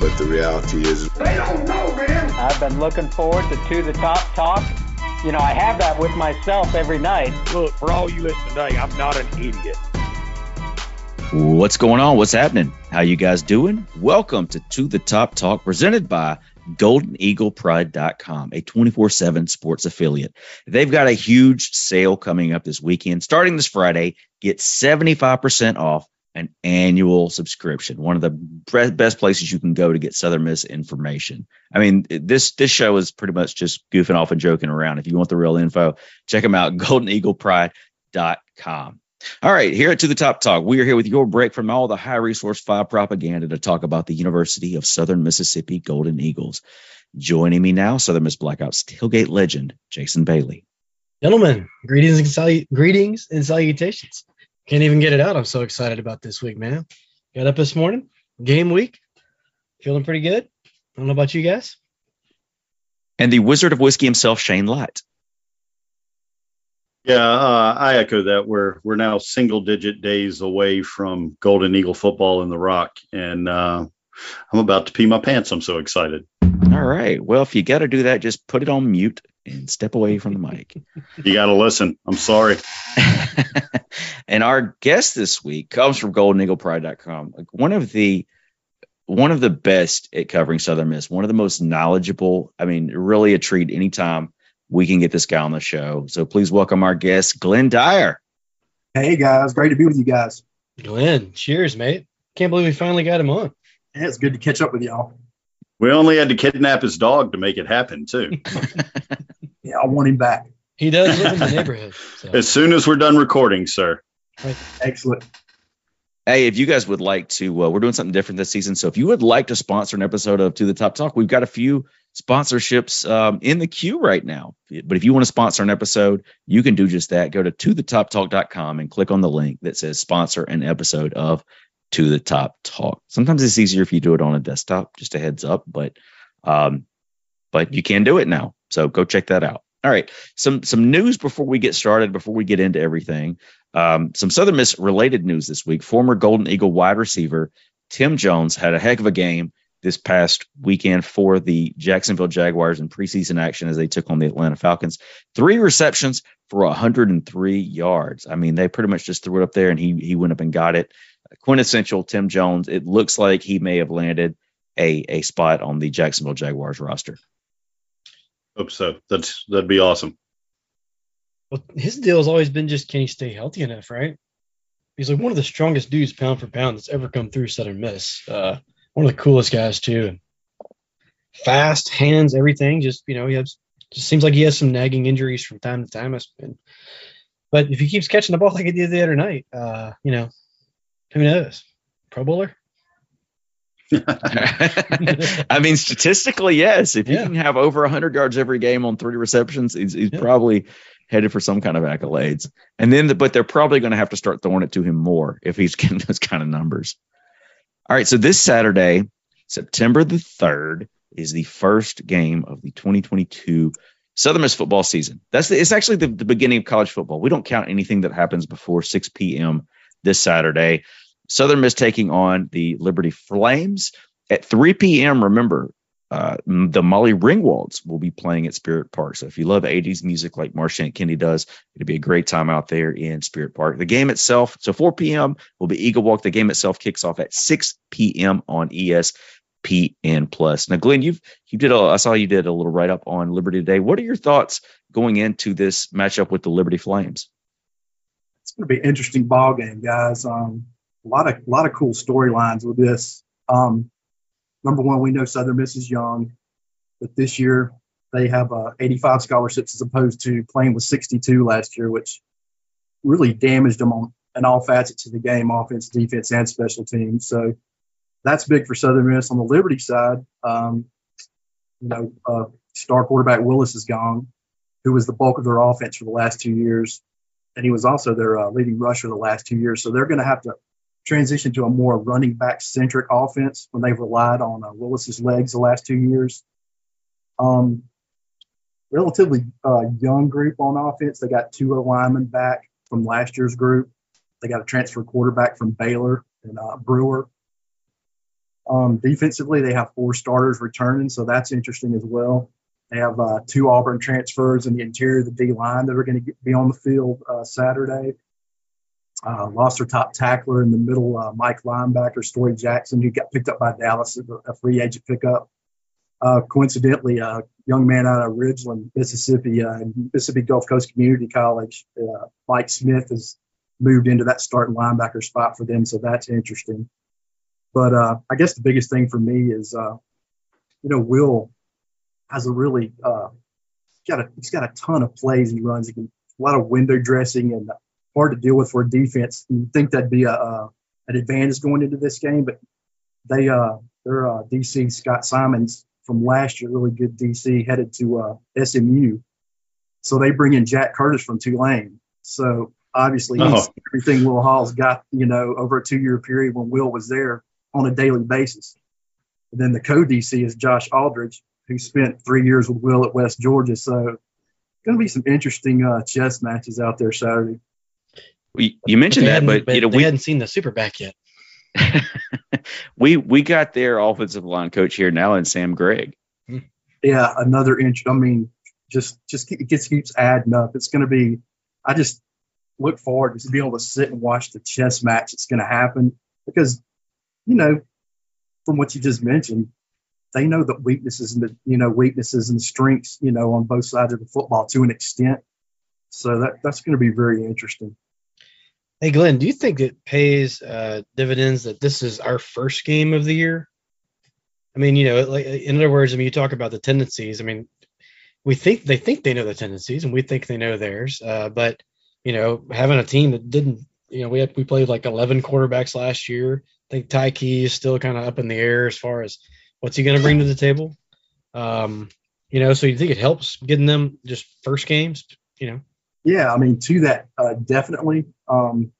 But the reality is, they don't know, man. I've been looking forward to To the Top Talk. You know, I have that with myself every night. Look, for all you listening today, I'm not an idiot. What's going on? What's happening? How you guys doing? Welcome to To the Top Talk presented by goldeneaglepride.com, a 247Sports affiliate. They've got a huge sale coming up this weekend. Starting this Friday, get 75% off an annual subscription. One of the best places you can go to get Southern Miss information. I mean, this this show is pretty much just goofing off and joking around. If you want the real info, check them out goldeneaglepride.com. All right, here To the Top Talk, we are here with your break from all the high resource five propaganda to talk about the University of Southern Mississippi Golden Eagles. Joining me now, Southern Miss Black Ops tailgate legend, Jason Bailey. Gentlemen, greetings and, greetings and salutations. Can't even get it out. I'm so excited about this week, man. Got up this morning, game week, feeling pretty good. I don't know about you guys. And the Wizard of Whiskey himself, Shane Light. Yeah, uh, I echo that. We're we're now single digit days away from Golden Eagle football in the Rock, and uh, I'm about to pee my pants. I'm so excited. Mm-hmm. All right. Well, if you got to do that, just put it on mute and step away from the mic. you got to listen. I'm sorry. and our guest this week comes from goldeneaglepride.com. Like one of the one of the best at covering Southern Miss, one of the most knowledgeable. I mean, really a treat anytime we can get this guy on the show. So please welcome our guest, Glyn Dyar. Hey guys, great to be with you guys. Glenn, cheers, mate. Can't believe we finally got him on. Yeah, it's good to catch up with y'all. We only had to kidnap his dog to make it happen, too. yeah, I want him back. He does live in the neighborhood. So. As soon as we're done recording, sir. Right. Excellent. Hey, if you guys would like to, uh, we're doing something different this season. So if you would like to sponsor an episode of To the Top Talk, we've got a few sponsorships um, in the queue right now. But if you want to sponsor an episode, you can do just that. Go to to the top talk.com and click on the link that says sponsor an episode of To the Top Talk. Sometimes it's easier if you do it on a desktop, just a heads up, but um, but you can do it now. So go check that out. All right. Some some news before we get started, before we get into everything. Um, some Southern Miss related news this week. Former Golden Eagle wide receiver Tim Jones had a heck of a game this past weekend for the Jacksonville Jaguars in preseason action as they took on the Atlanta Falcons. Three receptions for 103 yards. I mean, they pretty much just threw it up there and he he went up and got it. Quintessential Tim Jones. It looks like he may have landed a a spot on the Jacksonville Jaguars roster. Hope so. That's that'd be awesome. Well, his deal has always been just can he stay healthy enough, right? He's like one of the strongest dudes pound for pound that's ever come through Southern Miss. Uh, one of the coolest guys too. Fast hands, everything. Just you know, he has just seems like he has some nagging injuries from time to time. Been, but if he keeps catching the ball like he did the other night, uh, you know, who uh, knows? Pro bowler. I mean, statistically, yes. If yeah. he can have over 100 yards every game on three receptions, he's, he's yeah. probably headed for some kind of accolades. And then, the, but they're probably going to have to start throwing it to him more if he's getting those kind of numbers. All right. So this Saturday, September the 3rd, is the first game of the 2022 Southern Miss football season. That's the, it's actually the, the beginning of college football. We don't count anything that happens before 6 p.m. this Saturday. Southern Miss taking on the Liberty Flames at 3 p.m. Remember, uh, the Molly Ringwalds will be playing at Spirit Park. So if you love 80s music like Marchant Kennedy does, it'll be a great time out there in Spirit Park. The game itself, so 4 p.m. will be Eagle Walk. The game itself kicks off at 6 p.m. on ESPN Plus. Now, Glyn, you've you did a, I saw you did a little write up on Liberty today. What are your thoughts going into this matchup with the Liberty Flames? It's going to be an interesting ball game, guys. Um, a lot of a lot of cool storylines with this. Um, number one, we know Southern Miss is young, but this year they have uh, 85 scholarships as opposed to playing with 62 last year, which really damaged them on in all facets of the game, offense, defense, and special teams. So that's big for Southern Miss. On the Liberty side, um, you know, uh, star quarterback Willis is gone, who was the bulk of their offense for the last two years, and he was also their uh, leading rusher the last two years. So they're going to have to transition to a more running back centric offense when they've relied on uh, Willis's legs the last two years. Um, relatively uh, young group on offense. They got two linemen back from last year's group. They got a transfer quarterback from Baylor and uh, Brewer. Um, defensively, they have four starters returning, so that's interesting as well. They have uh, two Auburn transfers in the interior of the D line that are going to be on the field uh, Saturday. Uh, lost their top tackler in the middle, uh, Mike linebacker, Storey Jackson, who got picked up by Dallas as a free agent pickup. Uh, coincidentally, a young man out of Ridgeland, Mississippi, Mississippi Gulf Coast Community College, Mike Smith, has moved into that starting linebacker spot for them, so that's interesting. But uh, I guess the biggest thing for me is, uh, you know, Will has a really uh, got a he's got a ton of plays he runs. He can a lot of window dressing and hard to deal with for a defense. You think that'd be a, an advantage going into this game, but they uh their uh, DC Scott Symons from last year, really good DC, headed to uh, SMU. So they bring in Jack Curtis from Tulane. So obviously oh. everything Will Hall's got, you know, over a two year period when Will was there on a daily basis. And then the co DC is Josh Aldridge, who spent three years with Will at West Georgia. So going to be some interesting uh, chess matches out there Saturday. you mentioned but that, but, but, you know we hadn't seen the super back yet. we we got their offensive line coach here now, and Sam Gregg. Yeah, another inch. I mean, just just it just keeps adding up. It's going to be. I just look forward to being able to sit and watch the chess match. that's going to happen because, you know, from what you just mentioned, they know the weaknesses and the you know weaknesses and strengths you know on both sides of the football to an extent. So that that's going to be very interesting. Hey, Glyn, do you think it pays uh, dividends that this is our first game of the year? I mean, you know, like in other words, I mean, you talk about the tendencies. I mean, we think they think they know the tendencies, and we think they know theirs. Uh, but you know, having a team that didn't, you know, we had we played like eleven quarterbacks last year. I think Ty Key is still kind of up in the air as far as what's he going to bring to the table. Um, you know, so you think it helps getting them just first games? You know. Yeah, I mean, to that, uh, definitely. Um,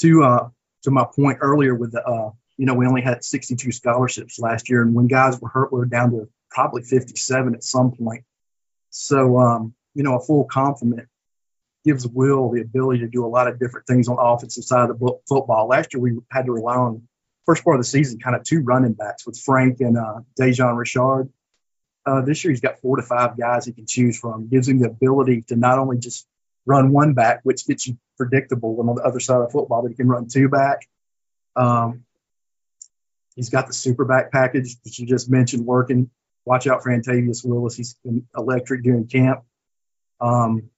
to uh, to my point earlier with the, uh, you know, we only had 62 scholarships last year, and when guys were hurt, we were down to probably 57 at some point. So, um, you know, a full complement gives Will the ability to do a lot of different things on the offensive side of the football. Last year, we had to rely on first part of the season, kind of two running backs with Frank and uh, Dejon Richard. Uh, this year, he's got four to five guys he can choose from. Gives him the ability to not only just run one back, which gets you predictable and on the other side of football, but he can run two back. Um, he's got the super back package that you just mentioned working. Watch out for Antavius Willis. He's electric during camp. Um,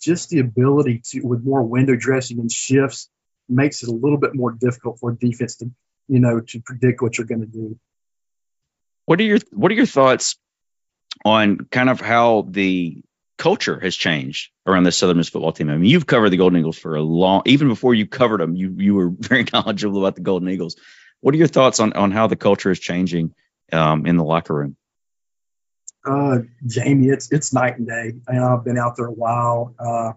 just the ability to, with more window dressing and shifts, makes it a little bit more difficult for defense to, you know, to predict what you're going to do. What are your What are your thoughts on kind of how the culture has changed around the Southern Miss football team. I mean, you've covered the Golden Eagles for a long, even before you covered them, you you were very knowledgeable about the Golden Eagles. What are your thoughts on on how the culture is changing um, in the locker room? Uh, Jamie, it's it's night and day. And I've been out there a while. Uh,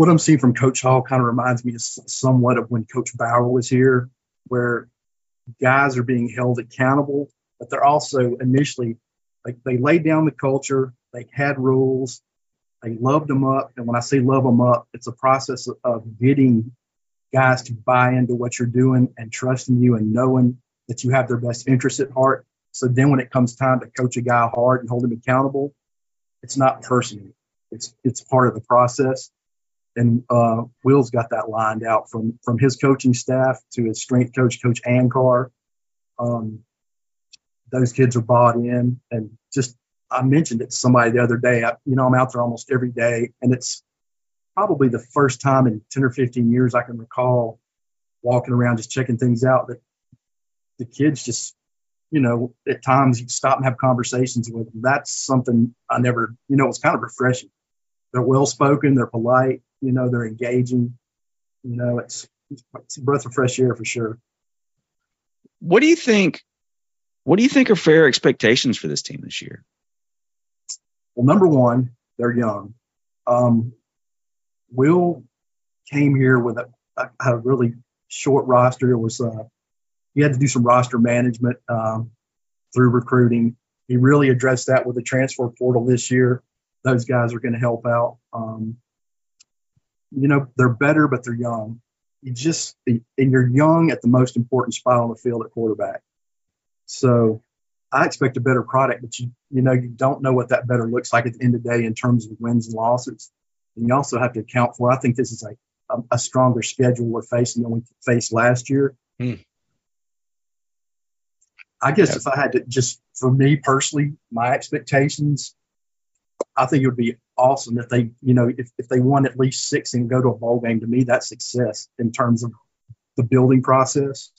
what I'm seeing from Coach Hall kind of reminds me somewhat of when Coach Bower was here, where guys are being held accountable, but they're also initially like they laid down the culture, they had rules. They loved them up. And when I say love them up, it's a process of getting guys to buy into what you're doing and trusting you and knowing that you have their best interest at heart. So then when it comes time to coach a guy hard and hold him accountable, it's not personal. It's it's part of the process. And uh, Will's got that lined out from from his coaching staff to his strength coach, Coach Ankar. Um, those kids are bought in and just I mentioned it to somebody the other day. I, you know, I'm out there almost every day, and it's probably the first time in 10 or 15 years I can recall walking around just checking things out that the kids just, you know, at times you stop and have conversations with them. That's something I never, you know, it's kind of refreshing. They're well spoken, they're polite, you know, they're engaging. You know, it's, it's a breath of fresh air for sure. what do you think? What do you think are fair expectations for this team this year? Well, number one, they're young. Um, Will came here with a, a, a, really short roster. It was uh, he had to do some roster management um, through recruiting. He really addressed that with the transfer portal this year. Those guys are going to help out. Um, you know, they're better, but they're young. You just and you're young at the most important spot on the field at quarterback. So I expect a better product, but you you know you don't know what that better looks like at the end of the day in terms of wins and losses. And you also have to account for. I think this is a a, a stronger schedule we're facing than we faced last year. Hmm. I guess if I had to just for me personally, my expectations, I think it would be awesome if they, you know, if, if they won at least six and go to a bowl game. To me, that's success in terms of the building process.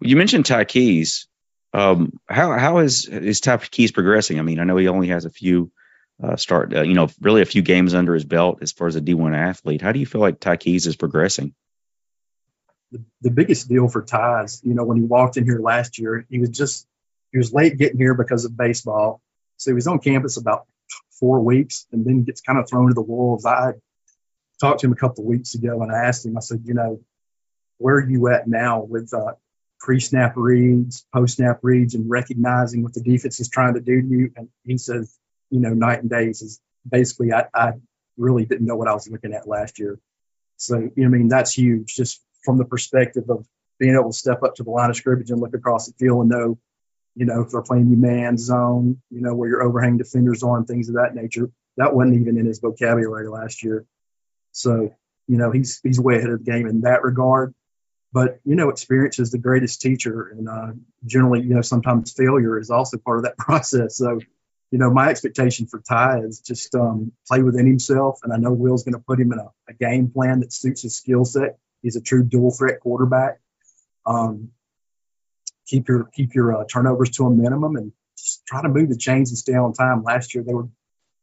You mentioned Ty Keys. Um, how how is is Ty Keys progressing? I mean, I know he only has a few uh, start, uh, you know, really a few games under his belt as far as a D1 athlete. How do you feel like Ty Keys is progressing? the, the biggest deal for Ty is, you know, when he walked in here last year, he was just he was late getting here because of baseball. So he was on campus about four weeks and then gets kind of thrown to the wolves. I talked to him a couple of weeks ago and I asked him, I said, you know, where are you at now with uh, pre-snap reads, post-snap reads, and recognizing what the defense is trying to do to you? And he says, you know, night and days is basically I, I really didn't know what I was looking at last year. So, you know, I mean, that's huge just from the perspective of being able to step up to the line of scrimmage and look across the field and know, you know, if they're playing you man zone, you know, where your overhang defenders and things of that nature. That wasn't even in his vocabulary last year. So, you know, he's he's way ahead of the game in that regard. But you know, experience is the greatest teacher, and uh, generally, you know, sometimes failure is also part of that process. So, you know, my expectation for Ty is just um, play within himself, and I know Will's going to put him in a, a game plan that suits his skill set He's a true dual threat quarterback. Um, keep your keep your uh, turnovers to a minimum and just try to move the chains and stay on time. Last year they were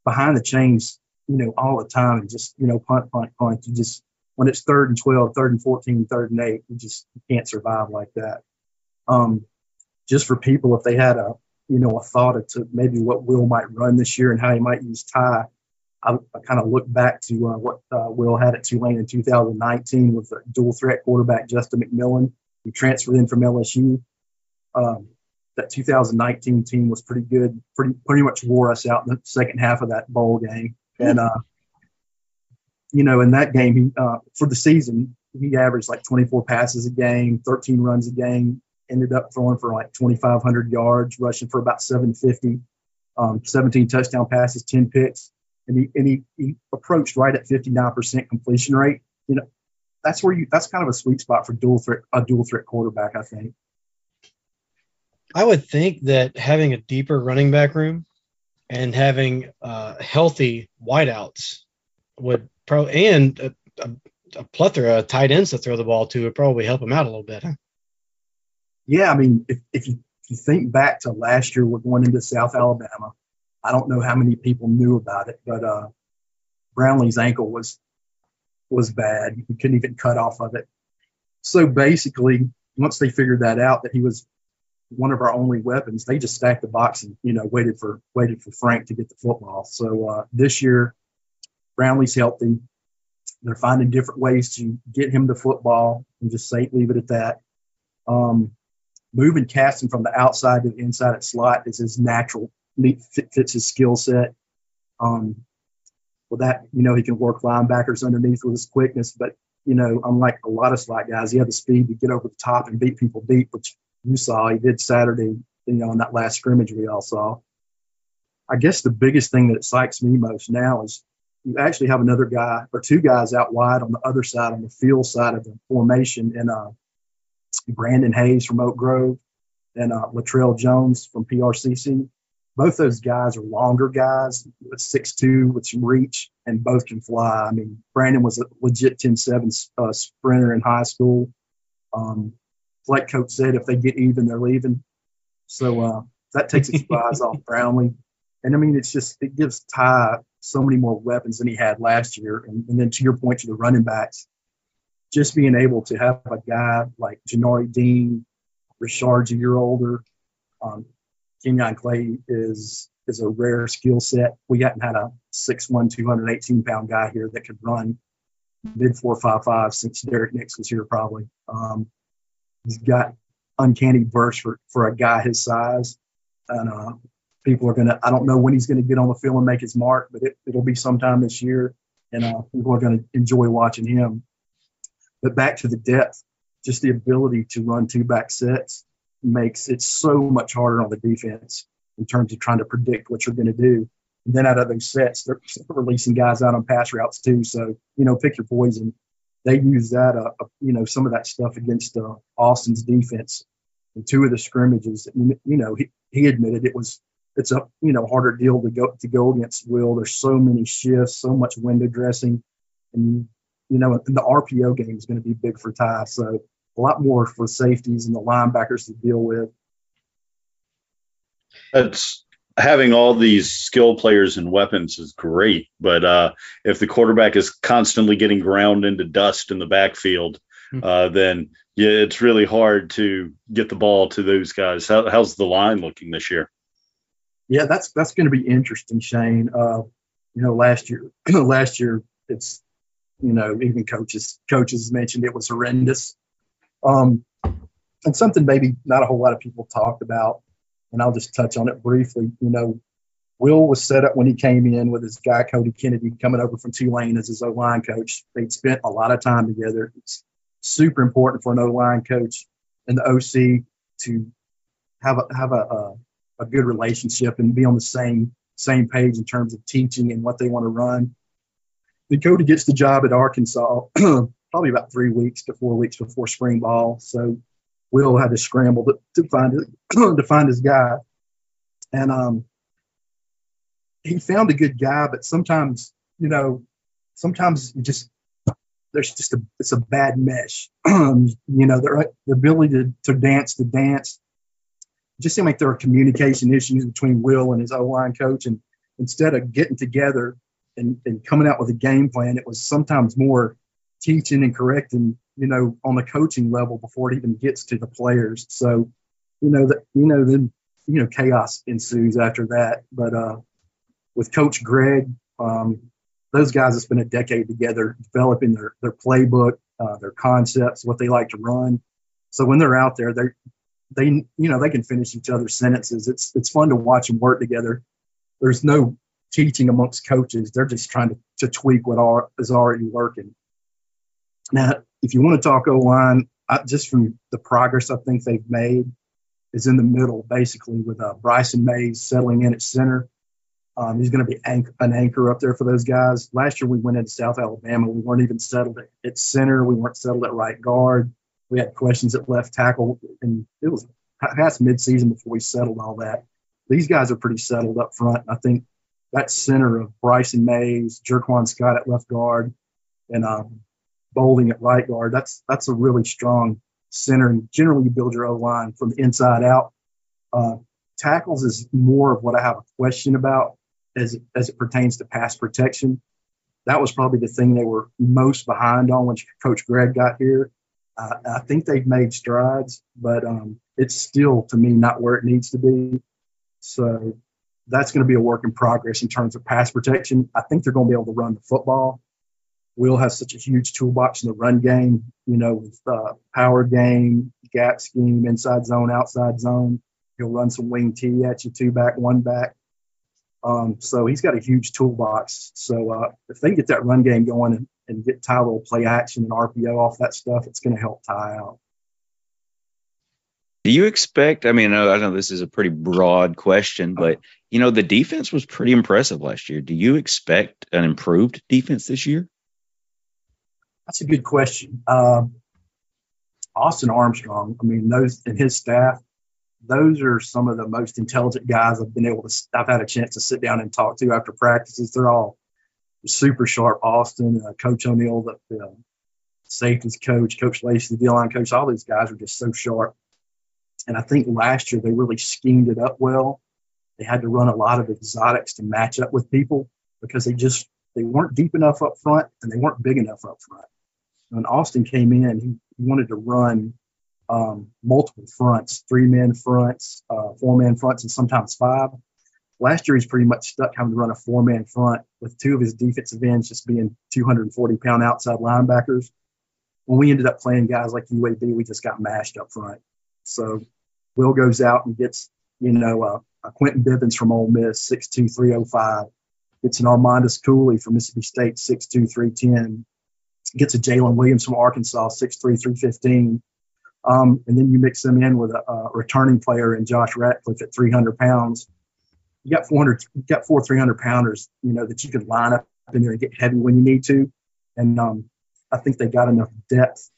behind the chains, you know, all the time and just you know punt punt punt. You just when it's third and 12, third and 14, third and eight, you just can't survive like that. Um, just for people, if they had a you know a thought to maybe what Will might run this year and how he might use Ty, I, I kind of look back to uh, what uh, Will had at Tulane in 2019 with the dual threat quarterback Justin McMillan, who transferred in from LSU. Um, that 2019 team was pretty good, pretty pretty much wore us out in the second half of that bowl game. And uh, you know, in that game, he uh, for the season he averaged like 24 passes a game, 13 runs a game. Ended up throwing for like 2,500 yards, rushing for about 750, um, 17 touchdown passes, 10 picks and he and he, he approached right at 59% completion rate. You know, that's where you that's kind of a sweet spot for dual threat a dual threat quarterback, I think. I would think that having a deeper running back room and having uh, healthy wideouts would probably and a, a, a, plethora of tight ends to throw the ball to would probably help him out a little bit. Huh? Yeah, I mean, if, if you if you think back to last year, we're going into South Alabama. I don't know how many people knew about it, but uh, Brownlee's ankle was was bad. He couldn't even cut off of it. So basically, once they figured that out, that he was one of our only weapons, they just stacked the box and you know waited for waited for Frank to get the football. So uh, this year, Brownlee's healthy. They're finding different ways to get him the football and just say leave it at that. Um, moving casting from the outside to the inside at slot is his natural fits his skill set. Um, well, that you know he can work linebackers underneath with his quickness, but you know, unlike a lot of slot guys, he had the speed to get over the top and beat people deep, which you saw he did Saturday. You know, in that last scrimmage we all saw. I guess the biggest thing that excites me most now is you actually have another guy or two guys out wide on the other side, on the field side of the formation, and uh, Brandon Hayes from Oak Grove and uh, Latrell Jones from PRCC both those guys are longer guys, six two with some reach, and both can fly. I mean, Brandon was a legit 10-7 uh, sprinter in high school. Um, like Coach said, if they get even, they're leaving. So uh, that takes its eyes off Brownlee. And I mean, it's just it gives Ty so many more weapons than he had last year. And, and then to your point, to the running backs, just being able to have a guy like Janari Dean, Richard's a year older, um, Kenyon Clay is is a rare skill set. We hadn't had a 6'1", 218 pound guy here that could run mid four five five since Derrick Nix was here probably. Um, he's got uncanny burst for, for a guy his size. And uh, people are going to, I don't know when he's going to get on the field and make his mark, but it, it'll be sometime this year. And uh, people are going to enjoy watching him. But back to the depth, just the ability to run two back sets makes it so much harder on the defense in terms of trying to predict what you're going to do. And then out of those sets, they're releasing guys out on pass routes too. So, you know, pick your poison. They use that, uh, you know, some of that stuff against uh, Austin's defense in two of the scrimmages. You know, he, he admitted it was it's a you know harder deal to go to go against Will. There's so many shifts, so much window dressing, and you know, and the RPO game is going to be big for Ty. So a lot more for safeties and the linebackers to deal with. That's having all these skill players and weapons is great, but uh, if the quarterback is constantly getting ground into dust in the backfield, hmm. uh, then yeah, it's really hard to get the ball to those guys. How, how's the line looking this year? Yeah, that's that's going to be interesting, Shane. Uh, you know, last year, last year it's you know even coaches coaches mentioned it was horrendous. Um, and something maybe not a whole lot of people talked about, and I'll just touch on it briefly. You know, Will was set up when he came in with his guy Cody Kennedy coming over from Tulane as his O line coach. They'd spent a lot of time together. It's super important for an O line coach and the OC to have a have a, a, a good relationship and be on the same same page in terms of teaching and what they want to run. Then Cody gets the job at Arkansas probably about three weeks to four weeks before spring ball. So Will had to scramble to, to find to find his guy, and um, he found a good guy. But sometimes, you know, sometimes you just there's just a it's a bad mesh. you know, the, the ability to, to dance the dance. Just seemed like there were communication issues between Will and his O line coach, and instead of getting together and, and coming out with a game plan, it was sometimes more teaching and correcting, you know, on the coaching level before it even gets to the players. So, you know, that you know, then you know, chaos ensues after that. But uh, with Coach Gregg, um, those guys have spent a decade together developing their their playbook, uh, their concepts, what they like to run. So when they're out there, they they you know they can finish each other's sentences. It's it's fun to watch them work together. There's no teaching amongst coaches. They're just trying to, to tweak what are, is already working. Now, if you want to talk O line, just from the progress I think they've made, is in the middle, basically, with uh, Bryson Mays settling in at center. Um, he's going to be anch- an anchor up there for those guys. Last year, we went into South Alabama. We weren't even settled at, center. We weren't settled at right guard. We had questions at left tackle, and it was past midseason before we settled all that. These guys are pretty settled up front. I think that center of Bryson Mays, Jerquan Scott at left guard, and um, Bolding at right guard. That's that's a really strong center. And generally, you build your O line from the inside out. Uh, tackles is more of what I have a question about as as it pertains to pass protection. That was probably the thing they were most behind on when Coach Gregg got here. Uh, I think they've made strides, but um, it's still to me not where it needs to be. So that's going to be a work in progress in terms of pass protection. I think they're going to be able to run the football. Will has such a huge toolbox in the run game, you know, with uh, power game, gap scheme, inside zone, outside zone. He'll run some wing T at you, two back, one back. Um, so he's got a huge toolbox. So uh, if they get that run game going and, and get Ty little play action and RPO off that stuff, it's going to help Ty out. Do you expect? I mean, I know this is a pretty broad question, but you know, the defense was pretty impressive last year. Do you expect an improved defense this year? That's a good question. Um, Austin Armstrong, I mean, those and his staff, those are some of the most intelligent guys I've been able to. I've had a chance to sit down and talk to after practices. They're all super sharp. Austin, uh, Coach O'Neill, the, the safeties coach, Coach Lacey, the D line coach, all these guys are just so sharp. And I think last year they really schemed it up well. They had to run a lot of exotics to match up with people because they just they weren't deep enough up front and they weren't big enough up front. When Austin came in, he, wanted to run um, multiple fronts, three man fronts, uh, four man fronts, and sometimes five. Last year, he's pretty much stuck having to run a four man front with two of his defensive ends just being 240 pound outside linebackers. When we ended up playing guys like UAB, we just got mashed up front. So Will goes out and gets, you know, uh, a Quentin Bivens from Ole Miss, 6'2, 305. Gets an Armandus Cooley from Mississippi State, 6'2, 310. Gets a Jalen Williams from Arkansas, 6'3, 315. Um, and then you mix them in with a, a returning player in Josh Ratcliffe at 300 pounds. You got 400, you got four 300 pounders, you know, that you could line up in there and get heavy when you need to. And um, I think they got enough depth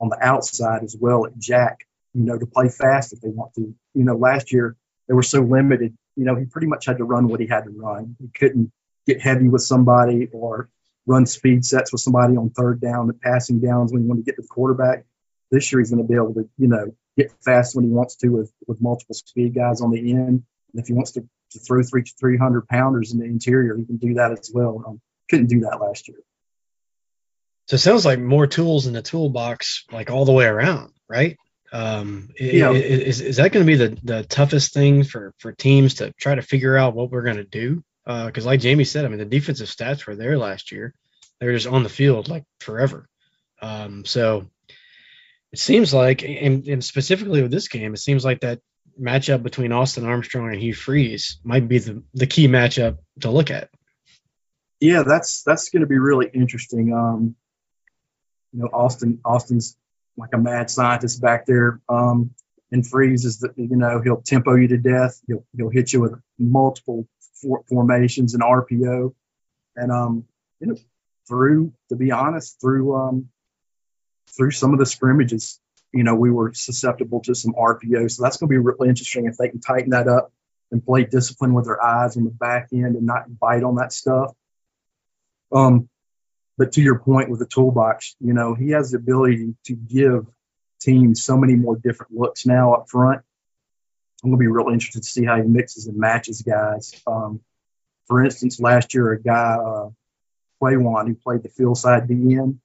on the outside as well at Jack, you know, to play fast if they want to. You know, last year they were so limited, you know, he pretty much had to run what he had to run. He couldn't get heavy with somebody or run speed sets with somebody on third down, the passing downs when you want to get to the quarterback. This year he's going to be able to, you know, get fast when he wants to with, with multiple speed guys on the end. And if he wants to, to throw three 300 pounders in the interior, he can do that as well. Um, couldn't do that last year. So it sounds like more tools in the toolbox, like all the way around, right? Um, yeah. Is, is that going to be the, the toughest thing for, for teams to try to figure out what we're going to do? Because, uh, like Jamie said, I mean, the defensive stats were there last year. They were just on the field like forever. Um, so it seems like, and, and specifically with this game, it seems like that matchup between Austin Armstrong and Hugh Freeze might be the, the key matchup to look at. Yeah, that's that's going to be really interesting. Um, you know, Austin Austin's like a mad scientist back there. Um, and Freeze is you know he'll tempo you to death. He'll he'll hit you with multiple for, formations and RPO, and um, you know, through to be honest, through um, through some of the scrimmages, you know, we were susceptible to some RPO. So that's going to be really interesting if they can tighten that up and play discipline with their eyes on the back end and not bite on that stuff. Um, but to your point with the toolbox, you know, he has the ability to give teams so many more different looks now up front. I'm going to be real interested to see how he mixes and matches guys. Um, for instance, last year, a guy, uh, Playwan, who played the field side DN,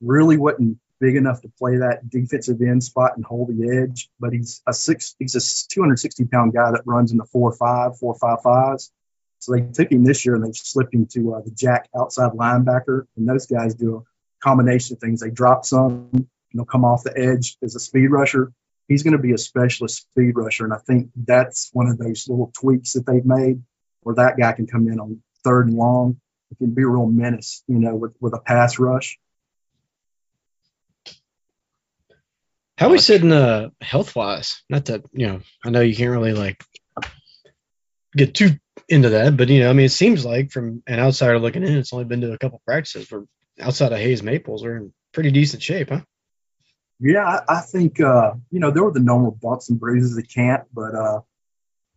really wasn't big enough to play that defensive end spot and hold the edge, but he's a six, he's a 260 pound guy that runs in the four five, four five fives. So they took him this year and they've slipped him to uh, the jack outside linebacker. And those guys do a combination of things. They drop some, they'll come off the edge as a speed rusher. He's going to be a specialist speed rusher. And I think that's one of those little tweaks that they've made where that guy can come in on third and long. It can be a real menace, you know, with, with a pass rush. How are we sitting uh, health wise? Not that, you know, I know you can't really like get too into that, but you know, I mean, it seems like from an outsider looking in, it's only been to a couple practices. We're outside of Hayes Maples, we're in pretty decent shape, huh? Yeah, I, I think uh, you know there were the normal bumps and bruises at camp, but uh,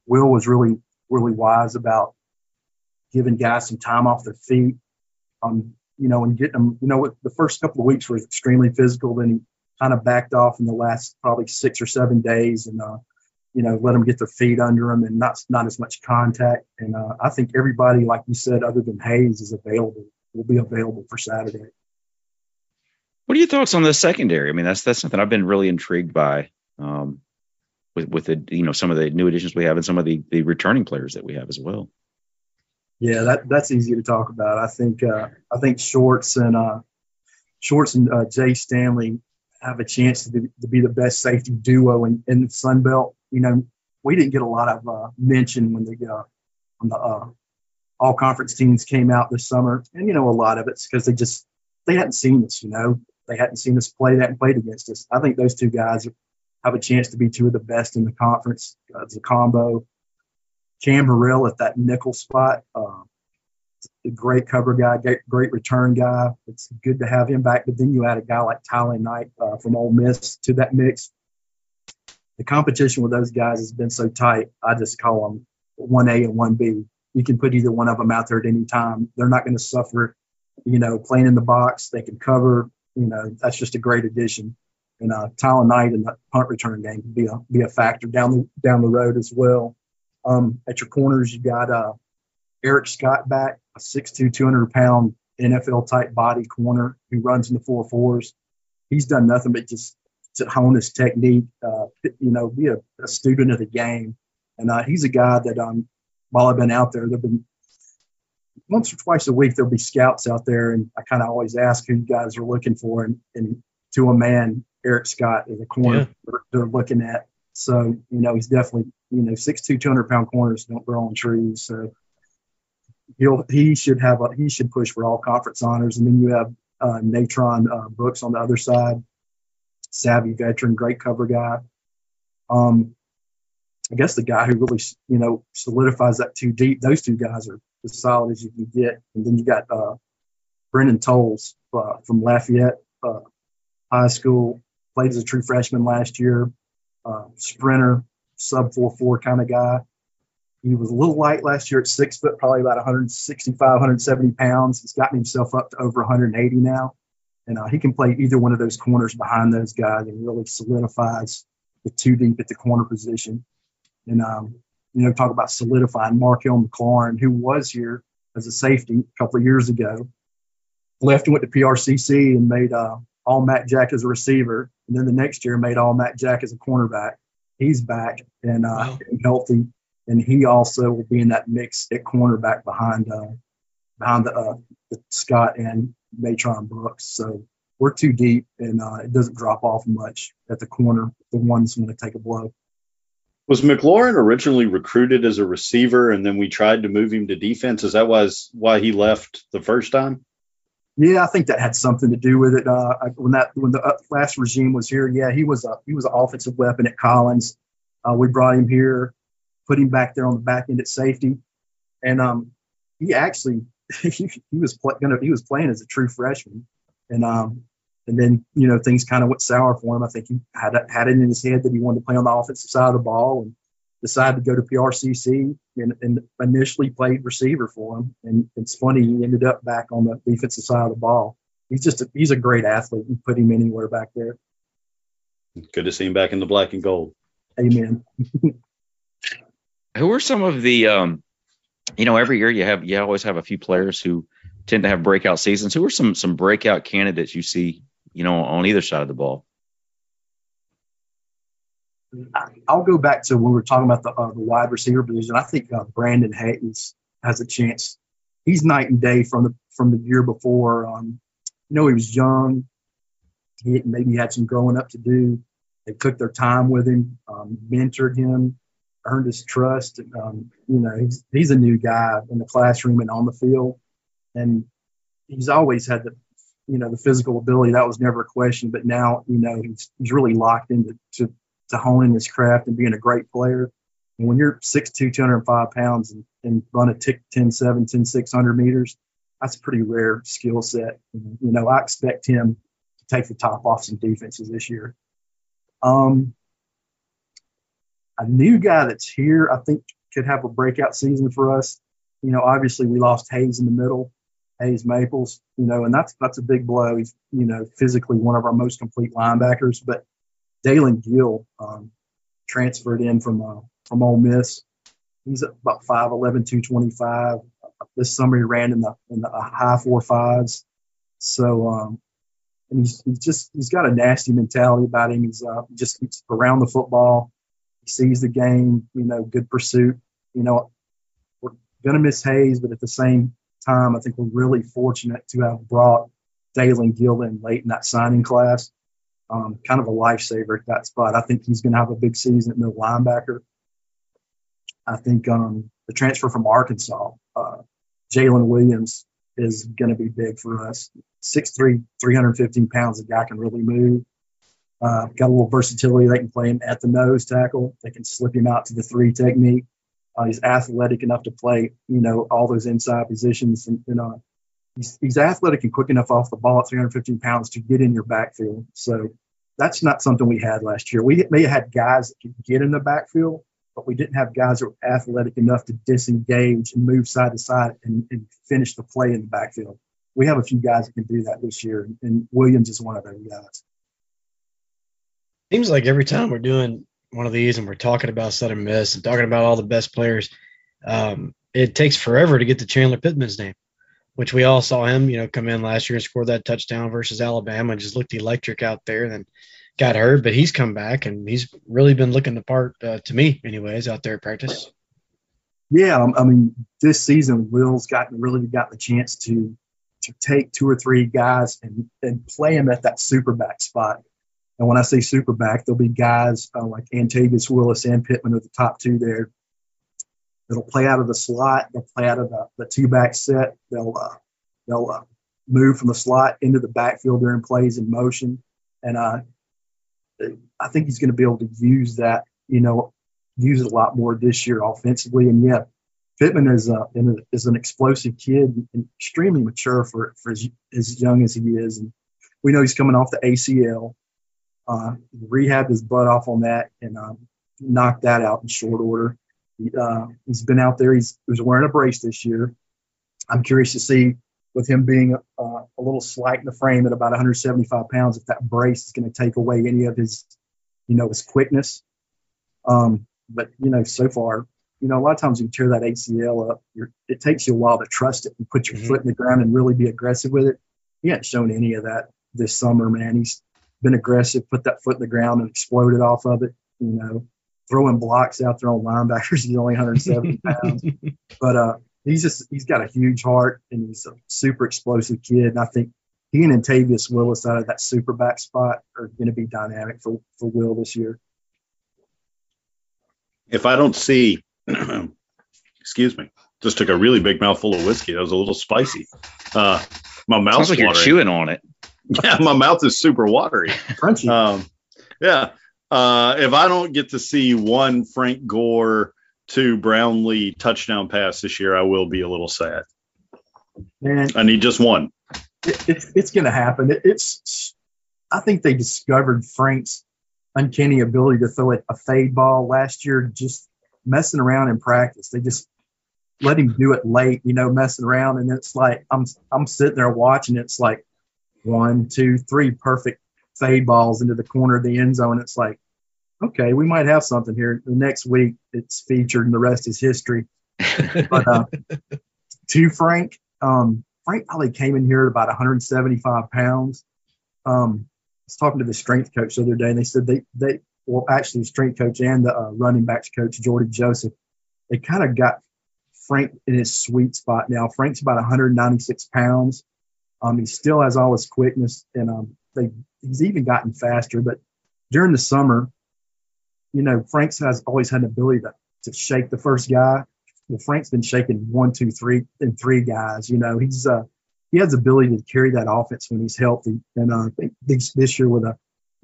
Will was really really wise about giving guys some time off their feet. Um, you know, and getting them. You know, the first couple of weeks were extremely physical. Then he kind of backed off in the last probably six or seven days, and uh, you know, let them get their feet under them and not not as much contact. And uh, I think everybody, like you said, other than Hayes, is available. Will be available for Saturday. What are your thoughts on the secondary? I mean, that's that's something I've been really intrigued by um, with with the you know some of the new additions we have and some of the the returning players that we have as well. Yeah, that that's easy to talk about. I think uh, I think Shorts and uh, Shorts and uh, Jay Stanley have a chance to be, to be the best safety duo in, in the Sun Belt you know, we didn't get a lot of uh, mention when the uh, when the uh, all conference teams came out this summer, and you know, a lot of it's because they just they hadn't seen us. You know, they hadn't seen us play that and played against us. I think those two guys have a chance to be two of the best in the conference uh, as a combo. Cam Burrell at that nickel spot, uh, great cover guy, great, great, return guy. It's good to have him back. But then you add a guy like Tyler Knight uh, from Ole Miss to that mix the competition with those guys has been so tight. I just call them one A and one B. You can put either one of them out there at any time. They're not going to suffer, you know, playing in the box. They can cover. You know, that's just a great addition. And uh, Tyler Knight in the punt return game can be a be a factor down the down the road as well. Um, at your corners, you got uh, Eric Scott back, a 6'2", 200 pound NFL type body corner who runs in the four fours. he's done nothing but just to hone his technique. Uh, you know, be a, a, student of the game, and uh, he's a guy that um, while I've been out there, there've been once or twice a week there'll be scouts out there, and I kind of always ask who you guys are looking for, and, and to a man, Eric Scott is a corner yeah. they're, looking at. So you know, he's definitely you know six two, two hundred pound corners don't grow on trees. So he'll he should have a he should push for all conference honors, and then you have uh, Natrone uh, Brooks on the other side, savvy veteran, great cover guy. Um, I guess the guy who really you know solidifies that two deep. Those two guys are as solid as you can get. And then you got uh, Brendan Tolles uh, from Lafayette uh, High School, played as a true freshman last year, uh, sprinter, sub four four kind of guy. He was a little light last year at six foot, probably about 165, 170 pounds. He's gotten himself up to over 180 now. And uh, he can play either one of those corners behind those guys and really solidifies the two deep at the corner position. And, um, you know, talk about solidifying Markel McLaurin, who was here as a safety a couple of years ago, left and went to PRCC and made uh, all Mac Jack as a receiver. And then the next year made all Mac Jack as a cornerback. He's back and, uh, wow. and healthy and he also will be in that mix at cornerback behind uh, behind the, uh, the Scott and Natrone Brooks. So we're too deep, and uh, it doesn't drop off much at the corner. The one's going to take a blow. Was McLaurin originally recruited as a receiver, and then we tried to move him to defense? Is that was why he left the first time? Yeah, I think that had something to do with it. Uh, when that when the uh, last regime was here, yeah, he was a he was an offensive weapon at Collins. Uh, we brought him here put him back there on the back end at safety, and um, he actually he, he was gonna he was playing as a true freshman, and um, and then you know things kind of went sour for him. I think he had had it in his head that he wanted to play on the offensive side of the ball, and decided to go to PRCC and, and initially played receiver for him. And it's funny he ended up back on the defensive side of the ball. He's just a, he's a great athlete. You put him anywhere back there. Good to see him back in the black and gold. Amen. who are some of the um, you know every year you have you always have a few players who tend to have breakout seasons who are some some breakout candidates you see you know on either side of the ball. I'll go back to when we were talking about the, uh, the wide receiver position. I think uh, brandon hayes has a chance. He's night and day from the from the year before um, you know he was young. He maybe had some growing up to do. They took their time with him um, mentored him earned his trust. Um, you know, he's he's a new guy in the classroom and on the field, and he's always had the you know the physical ability that was never a question. But now you know he's he's really locked into to, to honing his craft and being a great player. And when you're 6'2", 205 pounds and, and run a tick 10 7, 10 600 meters, that's a pretty rare skill set. You know, I expect him to take the top off some defenses this year. Um, a new guy that's here, I think could have a breakout season for us. You know, obviously we lost Hayes in the middle, Hayes Maples, you know, and that's that's a big blow. He's, you know, physically one of our most complete linebackers. But Dalen Gill um, transferred in from uh, from Ole Miss. He's about 5'11", 225. This summer he ran in the in the high four fives. So um, and he's, he's just he's got a nasty mentality about him. He's uh, just he's around the football He sees the game, you know, good pursuit. You know, we're to miss Hayes, but at the same time, I think we're really fortunate to have brought Dalen Gilden late in that signing class. Um, kind of a lifesaver at that spot. I think he's going to have a big season at middle linebacker. I think um, the transfer from Arkansas, uh, Jalen Williams, is going to be big for us. 6'3, 315 pounds, the guy can really move. Uh, got a little versatility. They can play him at the nose tackle. They can slip him out to the three technique. Uh, he's athletic enough to play, you know, all those inside positions. And, and uh, he's, he's athletic and quick enough off the ball at 315 pounds to get in your backfield. So that's not something we had last year. We may have had guys that could get in the backfield, but we didn't have guys that were athletic enough to disengage and move side to side and, and finish the play in the backfield. We have a few guys that can do that this year, and Williams is one of those guys seems like every time we're doing one of these and we're talking about Southern Miss and talking about all the best players, um, it takes forever to get to Chandler Pittman's name. which we all saw him, you know, come in last year and score that touchdown versus Alabama and just looked electric out there. And then got hurt, but he's come back and he's really been looking the part uh, to me, anyways, out there at practice. Yeah, um, I mean, this season Will's gotten really got the chance to to take two or three guys and and play them at that super back spot. And when I say super back, there'll be guys uh, like Antavius Willis and Pittman are the top two there. That'll play out of the slot. They'll play out of the, the two back set. They'll uh, they'll uh, move from the slot into the backfield during plays in motion. And uh, I think he's going to be able to use that, you know, use it a lot more this year offensively. And yeah, Pittman is a, is an explosive kid and extremely mature for for as, as young as he is. And we know he's coming off the ACL. Uh, rehabbed his butt off on that and um, knocked that out in short order. He, uh, he's been out there. He's he was wearing a brace this year. I'm curious to see with him being uh, a little slight in the frame at about 175 pounds, if that brace is going to take away any of his, you know, his quickness. Um, but you know, so far, you know, a lot of times you tear that ACL up, it takes you a while to trust it and put your mm-hmm. foot in the ground and really be aggressive with it. He hasn't shown any of that this summer, man. He's been aggressive, put that foot in the ground and exploded off of it. You know, throwing blocks out there on linebackers. He's only 170 pounds, but uh, he's just he's got a huge heart and he's a super explosive kid. And I think he and Antavius Willis out of that super back spot are going to be dynamic for for Will this year. If I don't see, excuse me, just took a really big mouthful of whiskey. That was a little spicy. Uh, my mouth's like watering. you're chewing on it. Yeah, my mouth is super watery. Crunchy. Um, yeah. Uh, if I don't get to see one Frank Gore to Brownlee touchdown pass this year, I will be a little sad. Man, I need just one. It, it, it's going to happen. It, it's. I think they discovered Frank's uncanny ability to throw a fade ball last year, just messing around in practice. They just let him do it late, you know, messing around, and it's like I'm I'm sitting there watching. It's like one, two, three perfect fade balls into the corner of the end zone. It's like okay, we might have something here. The next week it's featured and the rest is history. but uh, to Frank, um, Frank probably came in here at about 175 pounds. Um, I was talking to the strength coach the other day, and they said they they well actually the strength coach and the uh, running backs coach Jordy Joseph, they kind of got Frank in his sweet spot now. Frank's about 196 pounds. Um, he still has all his quickness, and um, they he's even gotten faster. But during the summer, you know, Frank's has always had an ability to, to shake the first guy. Well, Frank's been shaking one, two, three, and three guys. You know, he's uh, he has the ability to carry that offense when he's healthy. And uh, I think this, this year with a,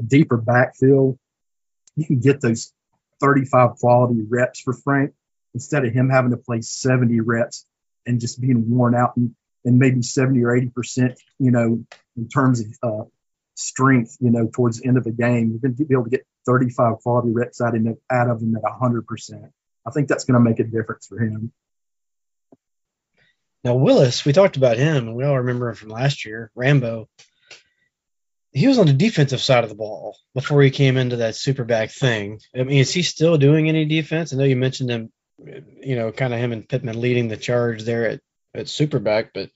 deeper backfield, you can get those 35 quality reps for Frank instead of him having to play 70 reps and just being worn out and, and maybe 70 or 80 percent, you know, in terms of uh, strength, you know, towards the end of the game. You're going to be able to get 35 quality reps out, out of him at 100%. I think that's going to make a difference for him. Now, Willis, we talked about him, and we all remember him from last year, Rambo. He was on the defensive side of the ball before he came into that super back thing. I mean, is he still doing any defense? I know you mentioned him, you know, kind of him and Pittman leading the charge there at, at super back, but,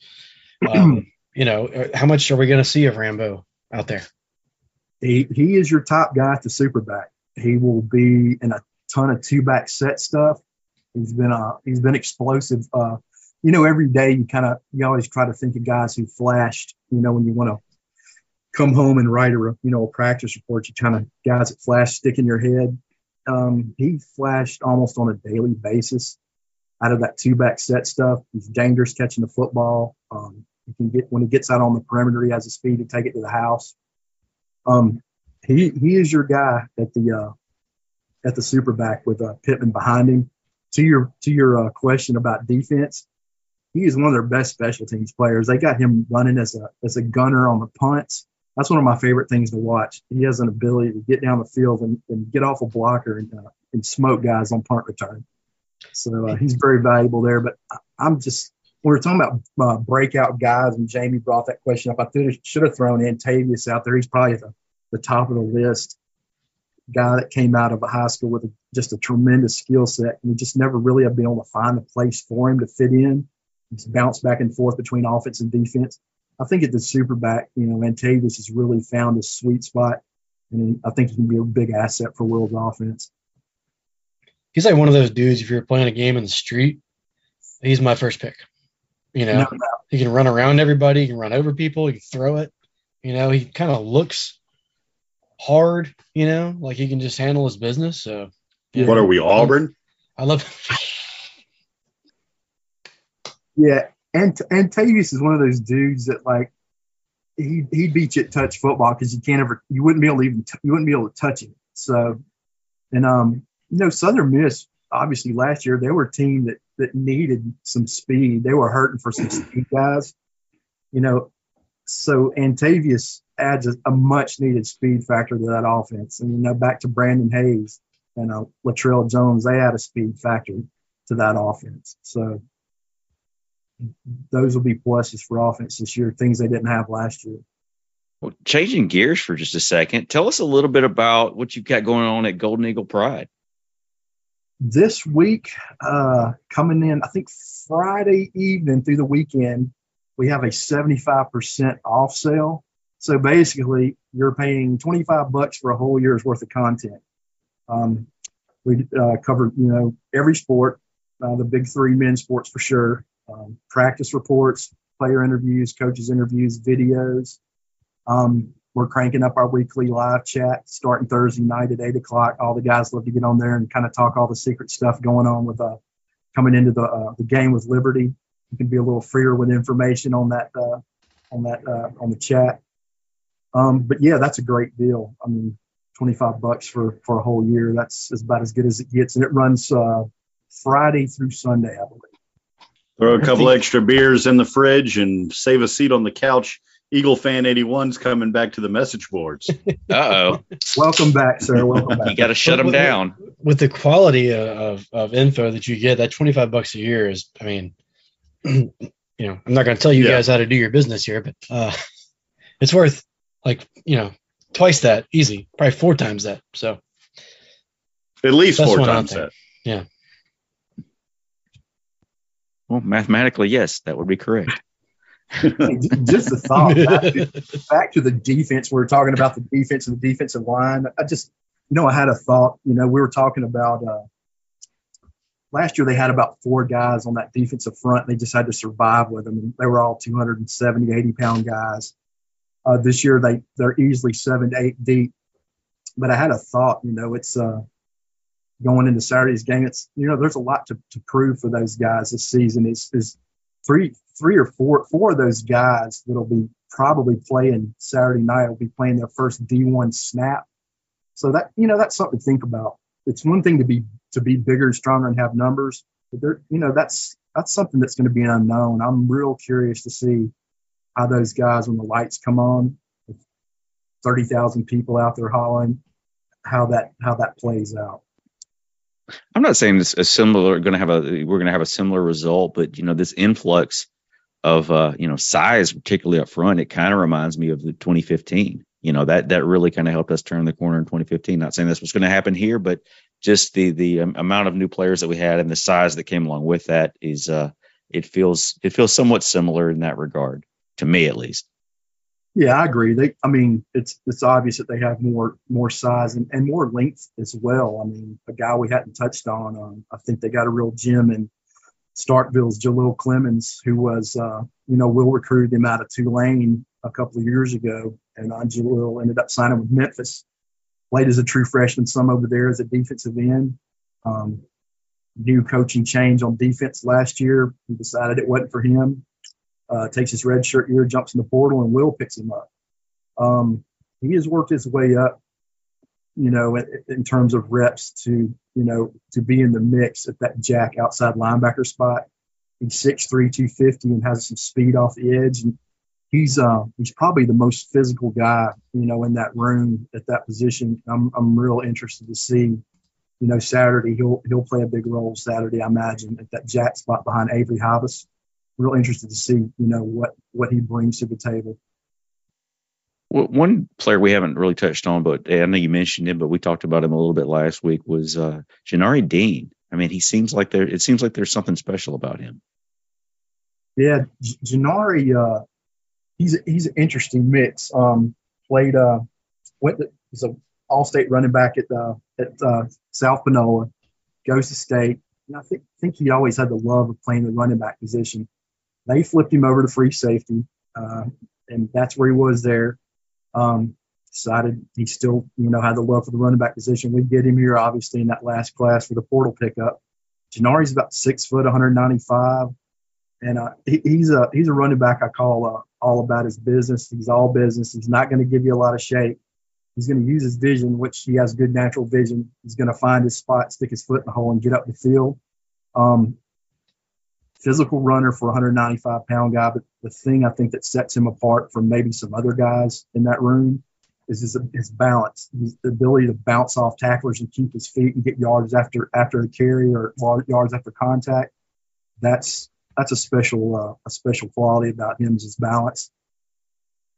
um, you know, how much are we going to see of Rambo out there? He he is your top guy at the super back. He will be in a ton of two back set stuff. He's been uh he's been explosive. Uh, you know, every day you kind of you always try to think of guys who flashed. You know, when you want to come home and write a you know a practice report, you kind of guys that flash stick in your head. Um, he flashed almost on a daily basis out of that two back set stuff. He's dangerous catching the football. Um, he can get when he gets out on the perimeter, he has the speed to take it to the house. Um, he he is your guy at the uh, at the super back with uh, Pittman behind him. To your to your uh, question about defense, he is one of their best special teams players. They got him running as a as a gunner on the punts. That's one of my favorite things to watch. He has an ability to get down the field and, and get off a blocker and uh, and smoke guys on punt return. So uh, he's very valuable there. But I'm just when we're talking about uh, breakout guys, and Jamie brought that question up. I should have thrown Antavius out there. He's probably the, the top of the list. Guy that came out of high school with a, just a tremendous skill set, and we just never really have been able to find a place for him to fit in. He's bounced back and forth between offense and defense. I think at the super back, you know, Antavius has really found his sweet spot, and I think he can be a big asset for Will's offense. He's like one of those dudes. If you're playing a game in the street, he's my first pick. You know, no, no. he can run around everybody, he can run over people, he can throw it. You know, he kind of looks hard. You know, like he can just handle his business. So, yeah. what are we, Auburn? I love. yeah, and Antavius is one of those dudes that like he he beat you at touch football because you can't ever you wouldn't be able to even t- you wouldn't be able to touch him. So, and um, you know, Southern Miss obviously last year they were a team that that needed some speed. They were hurting for some speed guys. You know, so Antavius adds a, a much needed speed factor to that offense. And you know, back to Brandon Hayes and uh, Latrell Jones, they add a speed factor to that offense. So those will be pluses for offense this year, things they didn't have last year. Well, changing gears for just a second, tell us a little bit about what you've got going on at Golden Eagle Pride. This week, uh, coming in, I think Friday evening through the weekend, we have a 75% off sale. So basically, you're paying 25 bucks for a whole year's worth of content. Um, we uh, covered, you know, every sport, uh, the big three men's sports for sure, um, practice reports, player interviews, coaches interviews, videos. Um, we're cranking up our weekly live chat starting Thursday night at eight o'clock. All the guys love to get on there and kind of talk all the secret stuff going on with uh, coming into the uh, the game with Liberty. You can be a little freer with information on that uh, on that uh, on the chat. Um, but yeah, that's a great deal. I mean, twenty five bucks for for a whole year. That's, that's about as good as it gets, and it runs uh, Friday through Sunday, I believe. Throw a couple extra beers in the fridge and save a seat on the couch. Eagle fan 81's coming back to the message boards. Uh oh. Welcome back, sir. Welcome back. you got to shut them down. With the quality of, of info that you get, that 25 bucks a year is, I mean, you know, I'm not going to tell you yeah. guys how to do your business here, but uh, it's worth like, you know, twice that easy, probably four times that. So at least four times that. Yeah. Well, mathematically, yes, that would be correct. Just a thought back to, back to, the defense. We are talking about the defense and the defensive line. I just, you know, I had a thought. You know, we were talking about uh, last year. They had about four guys on that defensive front. They just had to survive with them. And they were all 270, 80 pound guys. Uh, this year, they they're easily seven to eight deep. But I had a thought. You know, it's uh, going into Saturday's game. It's you know there's a lot to, to prove for those guys this season. Is is three three or four four of those guys that'll be probably playing Saturday night will be playing their first D1 snap. So that you know that's something to think about. It's one thing to be to be bigger and stronger and have numbers, but there you know that's that's something that's going to be an unknown. I'm real curious to see how those guys when the lights come on, thirty thousand people out there hollering, how that how that plays out. I'm not saying it's a similar going to have a we're going to have a similar result, but you know this influx of uh, you know size, particularly up front, it kind of reminds me of the 2015. You know that that really kind of helped us turn the corner in 2015. Not saying that's what's going to happen here, but just the the um, amount of new players that we had and the size that came along with that is uh, it feels it feels somewhat similar in that regard to me at least. Yeah, I agree. They, I mean, it's it's obvious that they have more more size and, and more length as well. I mean, a guy we hadn't touched on. Um, I think they got a real gem in Starkville's Jalil Clemens, who was, uh, you know, Will recruited him out of Tulane a couple of years ago, and uh, Jalil ended up signing with Memphis. Played as a true freshman, some over there as a defensive end. Um, new coaching change on defense last year. He decided it wasn't for him uh, takes his red shirt year, jumps in the portal, and Will picks him up. Um, he has worked his way up, you know, in, in, terms of reps to, you know, to be in the mix at that jack outside linebacker spot. He's 6'3", 250 and has some speed off the edge. And he's uh, he's probably the most physical guy, you know, in that room at that position. I'm I'm real interested to see, you know, Saturday he'll he'll play a big role Saturday, I imagine, at that jack spot behind Avery Havas real interested to see, you know, what what he brings to the table. Well, one player we haven't really touched on, but I know you mentioned him, but we talked about him a little bit last week was uh, Janari Dean. I mean, he seems like there. It seems like there's something special about him. Yeah, Janari, uh, he's he's an interesting mix. Um, played uh, went to, he's a all-state running back at uh, at uh, South Panola, goes to state. And I think think he always had the love of playing the running back position. They flipped him over to free safety, uh, and that's where he was there. Um, decided he still, you know, had the love for the running back position. We get him here, obviously, in that last class for the portal pickup. Janari's about six foot, 195, and uh, he, he's a he's a running back I call uh, all about his business. He's all business. He's not going to give you a lot of shape. He's going to use his vision, which he has good natural vision. He's going to find his spot, stick his foot in the hole, and get up the field. Um, physical runner for a 195 pound guy, but the thing I think that sets him apart from maybe some other guys in that room is his, his balance, his ability to bounce off tacklers and keep his feet and get yards after after a carry or yards after contact. That's that's a special uh, a special quality about him is his balance.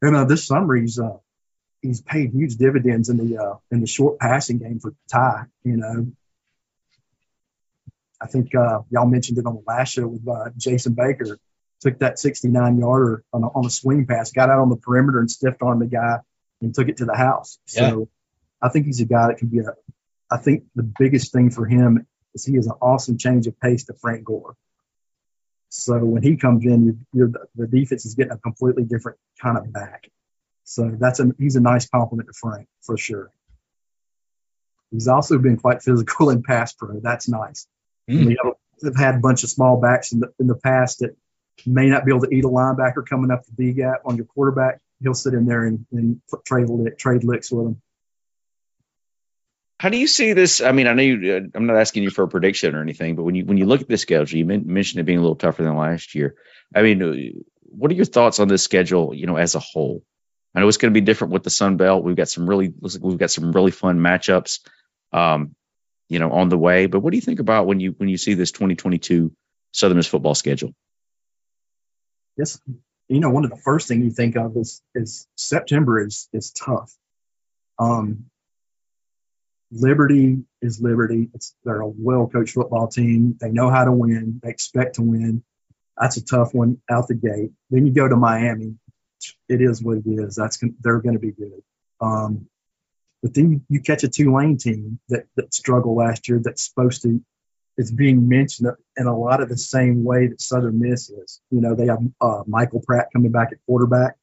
And uh, this summer he's uh, he's paid huge dividends in the uh, in the short passing game for Ty. You know, I think uh, y'all mentioned it on the last show with uh, Jason Baker. Took that 69 yarder on a, on a swing pass, got out on the perimeter and stiffed on the guy and took it to the house. So. I think he's a guy that can be a. I think the biggest thing for him is he is an awesome change of pace to Frank Gore. So when he comes in, you're, you're, the defense is getting a completely different kind of back. So that's a he's a nice compliment to Frank for sure. He's also been quite physical in pass pro. That's nice. Mm. We have, have, had a bunch of small backs in the in the past that may not be able to eat a linebacker coming up the B gap on your quarterback. He'll sit in there and, and trade trade licks with him. How do you see this? I mean, I know you, uh, I'm not asking you for a prediction or anything, but when you when you look at the schedule, you mentioned it being a little tougher than last year. I mean, uh, what are your thoughts on this schedule? You know, as a whole, I know it's going to be different with the Sun Belt. We've got some really looks like we've got some really fun matchups, um, you know, on the way. But what do you think about when you when you see this 2022 Southern Miss football schedule? Yes, you know, one of the first things you think of is is September is is tough. Um, Liberty is Liberty. It's, they're a well coached football team. They know how to win. They expect to win. That's a tough one out the gate. Then you go to Miami. It is what it is. That's they're going to be good. Um, but then you, you, catch a Tulane team that that struggled last year. That's supposed to is being mentioned in a lot of the same way that Southern Miss is. You know, they have uh, Michael Pratt coming back at quarterback.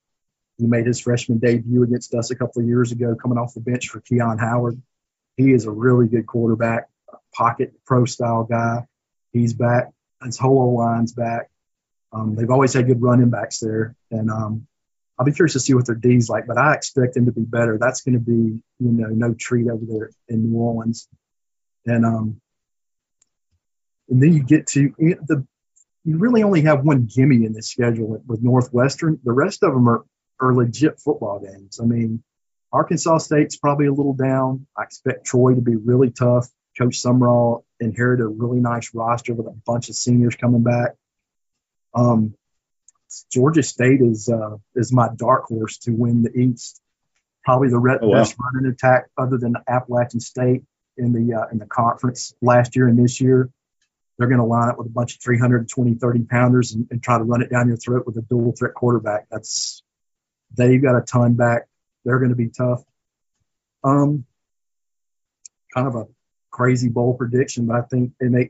He made his freshman debut against us a couple of years ago, coming off the bench for Keon Howard. He is a really good quarterback, pocket pro style guy. He's back. His whole line's back. Um, they've always had good running backs there, and um, I'll be curious to see what their D's like. But I expect them to be better. That's going to be, you know, no treat over there in New Orleans, and um, and then you get to the. You really only have one gimme in this schedule with Northwestern. The rest of them are are legit football games. I mean, Arkansas State's probably a little down. I expect Troy to be really tough. Coach Sumrall inherited a really nice roster with a bunch of seniors coming back. Um, Georgia State is uh, is my dark horse to win the East. Probably the re- oh, wow. best running attack other than Appalachian State in the uh, in the conference last year and this year. They're going to line up with a bunch of 320, 30 pounders and, and try to run it down your throat with a dual threat quarterback. That's they've got a ton back. They're going to be tough. Um, kind of a crazy bold prediction, but I think it may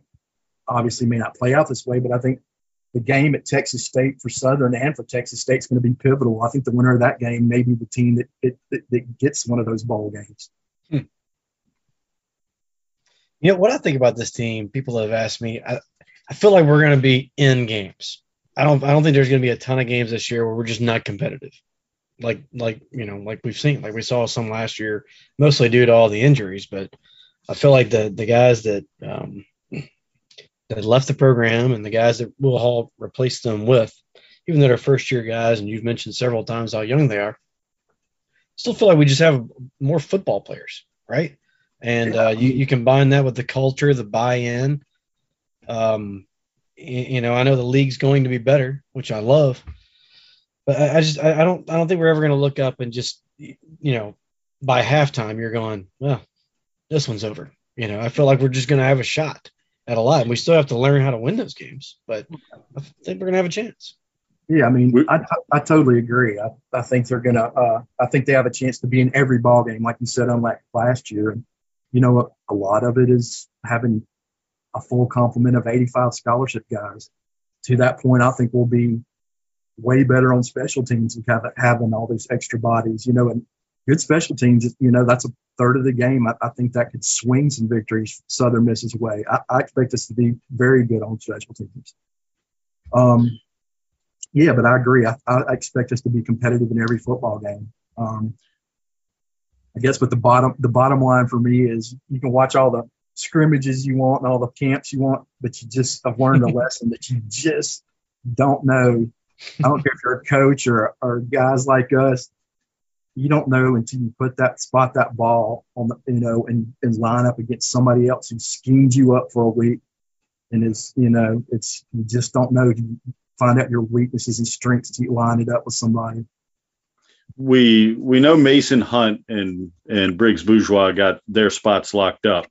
obviously may not play out this way, but I think the game at Texas State for Southern and for Texas State is going to be pivotal. I think the winner of that game may be the team that that, that gets one of those bowl games. Hmm. You know what I think about this team? People have asked me. I, I feel like we're going to be in games. I don't. I don't think there's going to be a ton of games this year where we're just not competitive like like you know like we've seen like we saw some last year mostly due to all the injuries but i feel like the the guys that um that left the program and the guys that will Hall replaced them with even though they're first year guys and you've mentioned several times how young they are still feel like we just have more football players right and uh, you, you combine that with the culture the buy-in um you, you know i know the league's going to be better which i love but I, I just I, I, don't I don't think we're ever going to look up and just you know by halftime you're going well this one's over. You know I feel like we're just going to have a shot at a lot. And we still have to learn how to win those games, but I think we're gonna have a chance. Yeah, I mean, I, I totally agree. I, I think they're gonna. Uh, I think they have a chance to be in every ball game, like you said, unlike last year. And you know, a, a lot of it is having a full complement of 85 scholarship guys. To that point, I think we'll be way better on special teams and have, having all these extra bodies. You know, and good special teams. You know, that's a third of the game. I, I think that could swing some victories Southern Miss's way. I, I expect us to be very good on special teams. Um, yeah, but I agree. I, I expect us to be competitive in every football game. Um, I guess, but the bottom the bottom line for me is you can watch all the scrimmages you want and all the camps you want, but you just have learned a lesson that you just don't know. I don't care if you're a coach or or guys like us. You don't know until you put that spot that ball on the you know and, and line up against somebody else who schemed you up for a week and is you know it's you just don't know you find out your weaknesses and strengths to line it up with somebody we we know Mason Hunt and and Briggs Bourgeois got their spots locked up,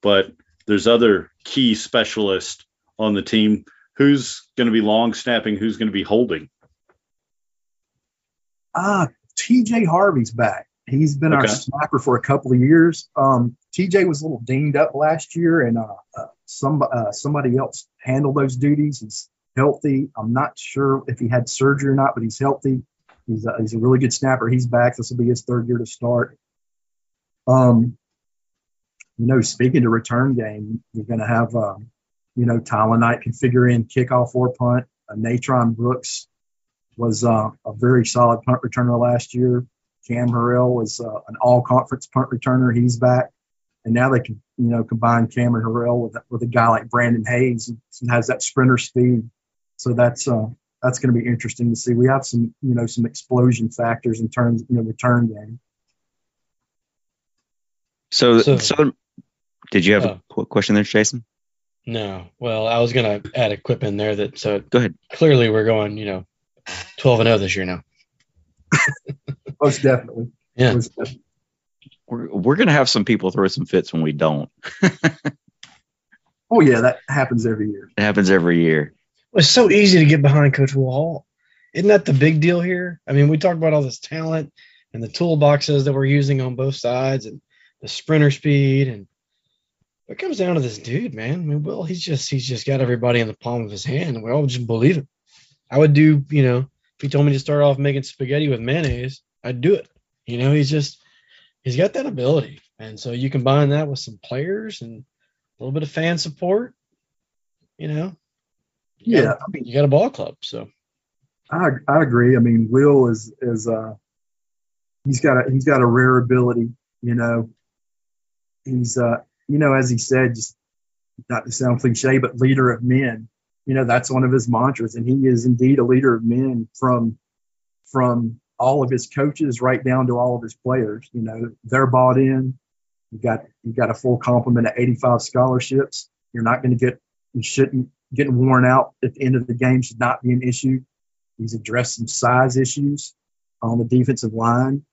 but there's other key specialists on the team. Who's going to be long snapping? Who's going to be holding? Ah, TJ Harvey's back. He's been okay. our snapper for a couple of years. Um, TJ was a little dinged up last year, and uh, uh, some uh, somebody else handled those duties. He's healthy. I'm not sure if he had surgery or not, but he's healthy. He's a, he's a really good snapper. He's back. This will be his third year to start. Um, you know, speaking to return game, you're going to have, uh, you know, Tyler Knight can figure in kickoff or punt. Uh, Natrone Brooks was uh, a very solid punt returner last year. Cam Harrell was uh, an all conference punt returner. He's back. And now they can, you know, combine Cameron Harrell with, with a guy like Brandon Hayes who has that sprinter speed. So that's uh, that's going to be interesting to see. We have some, you know, some explosion factors in terms, you know, return game. So, so, so did you have uh, a question there, Jason? No. Well, I was going to add a quip in there that so go ahead. Clearly, we're going, you know, twelve and zero oh this year now. Most definitely. Yeah. Most definitely. We're we're going to have some people throw some fits when we don't. oh yeah, that happens every year. It happens every year. It's so easy to get behind Coach Hall. Isn't that the big deal here? I mean, we talk about all this talent and the toolboxes that we're using on both sides and the sprinter speed and it comes down to this dude, man. I mean, Will, he's just he's just got everybody in the palm of his hand, we all just believe him. I would do, you know, if he told me to start off making spaghetti with mayonnaise, I'd do it. You know, he's just he's got that ability. And so you combine that with some players and a little bit of fan support, you know, yeah, got, I mean, you got a ball club, so I I agree. I mean, Will is is uh he's got a he's got a rare ability. You know, he's uh you know as he said, just not to sound cliche, but leader of men. You know, that's one of his mantras, and he is indeed a leader of men from from all of his coaches right down to all of his players. You know, they're bought in. You got you got a full complement of 85 scholarships. You're not going to get you shouldn't getting worn out at the end of the game should not be an issue. He's addressed some size issues on the defensive line.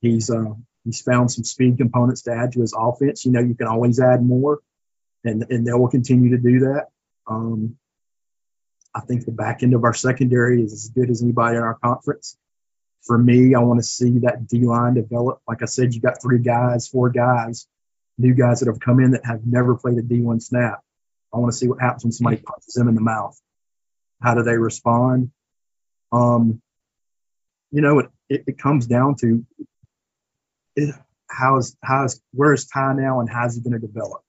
He's uh, he's found some speed components to add to his offense. You know, you can always add more, and and they will continue to do that. Um, I think the back end of our secondary is as good as anybody in our conference. For me, I want to see that D line develop. Like I said, you got three guys, four guys, new guys that have come in that have never played a D1 snap. I want to see what happens when somebody punches them in the mouth. How do they respond? Um, you know, it, it, it comes down to it, how is how is where is Ty now and how's he going to develop?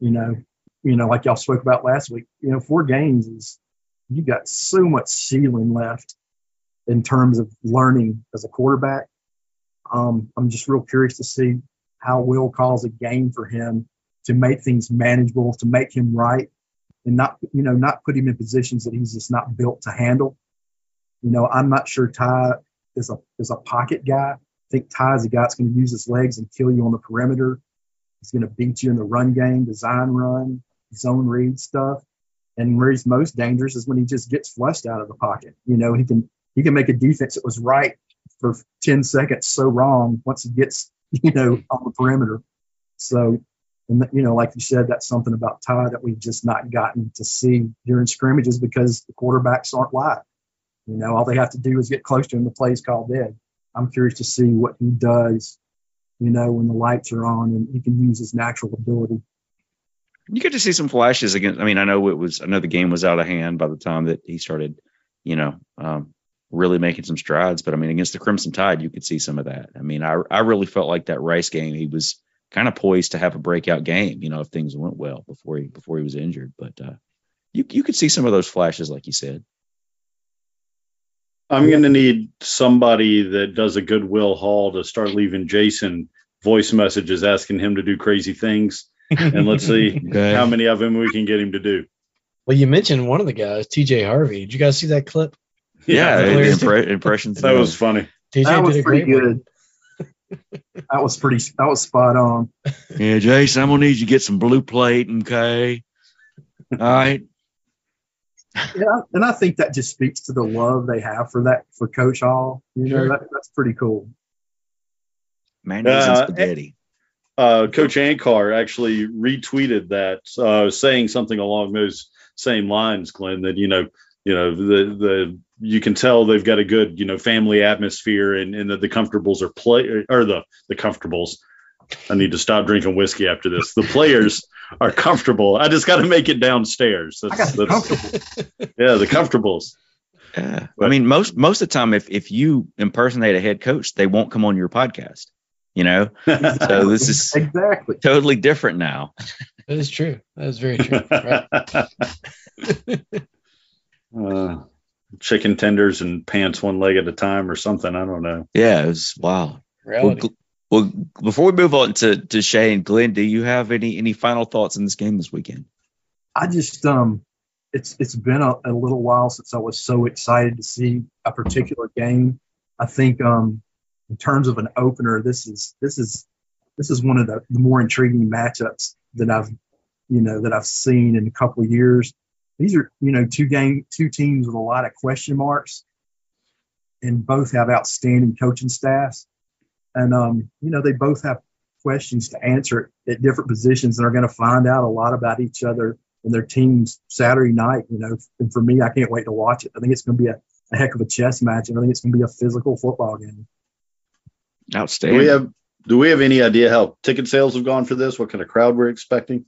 You know, you know, like y'all spoke about last week. You know, four games is you got so much ceiling left in terms of learning as a quarterback. Um, I'm just real curious to see how Will calls a game for him to make things manageable, to make him right, and not you know not put him in positions that he's just not built to handle. You know, I'm not sure Ty is a is a pocket guy. I think Ty is a guy that's going to use his legs and kill you on the perimeter. He's going to beat you in the run game, design run, zone read stuff. And where he's most dangerous is when he just gets flushed out of the pocket. You know, he can he can make a defense that was right for 10 seconds so wrong once he gets, you know, on the perimeter. So And you know, like you said, that's something about Ty that we've just not gotten to see during scrimmages because the quarterbacks aren't live. You know, all they have to do is get close to him. The play's called dead. I'm curious to see what he does. You know, when the lights are on and he can use his natural ability. You get to see some flashes against. I mean, I know it was. I know the game was out of hand by the time that he started. You know, um, really making some strides. But I mean, against the Crimson Tide, you could see some of that. I mean, I I really felt like that Rice game, he was kind of poised to have a breakout game. You know, if things went well before he before he was injured. But uh, you you could see some of those flashes, like you said. I'm going to need somebody that does a good Will Hall to start leaving Jason voice messages asking him to do crazy things. And let's see Okay. how many of them we can get him to do. Well, you mentioned one of the guys, TJ Harvey. Did you guys see that clip? Yeah, the the impre- impressions. That was funny. TJ that was did a pretty great one. good. that was pretty. That was spot on. Yeah, Jason, I'm gonna need you to get some blue plate, okay? All right. Yeah, and I think that just speaks to the love they have for that for Coach Hall. You know, Sure. that, that's pretty cool. Mayonnaise Uh, and spaghetti. Uh, Coach Ankar actually retweeted that, uh, saying something along those same lines, Glyn. That you know, you know, the the you can tell they've got a good you know family atmosphere, and, and that the comfortables are play or the the comfortables. I need to stop drinking whiskey after this. The players are comfortable. I just got to make it downstairs. I got that's comfortable. yeah, the comfortables. Yeah. I mean, most most of the time, if if you impersonate a head coach, they won't come on your podcast. You know, so this is exactly. totally different now. That is true. That is very true. Right. uh, chicken tenders and pants one leg at a time or something. I don't know. Yeah, it was wow. Well, Reality. Gl- well, before we move on to to Shane, Glyn, do you have any any final thoughts in this game this weekend? I just um, it's it's been a, a little while since I was so excited to see a particular game. I think um, in terms of an opener, this is this is this is one of the, the more intriguing matchups that I've you know that I've seen in a couple of years. These are you know two game two teams with a lot of question marks, and both have outstanding coaching staffs, and um, you know they both have questions to answer at different positions and are going to find out a lot about each other and their teams Saturday night. You know, and for me, I can't wait to watch it. I think it's going to be a, a heck of a chess match, and I think it's going to be a physical football game. Do Outstanding. we have Do we have any idea how ticket sales have gone for this? What kind of crowd we're expecting?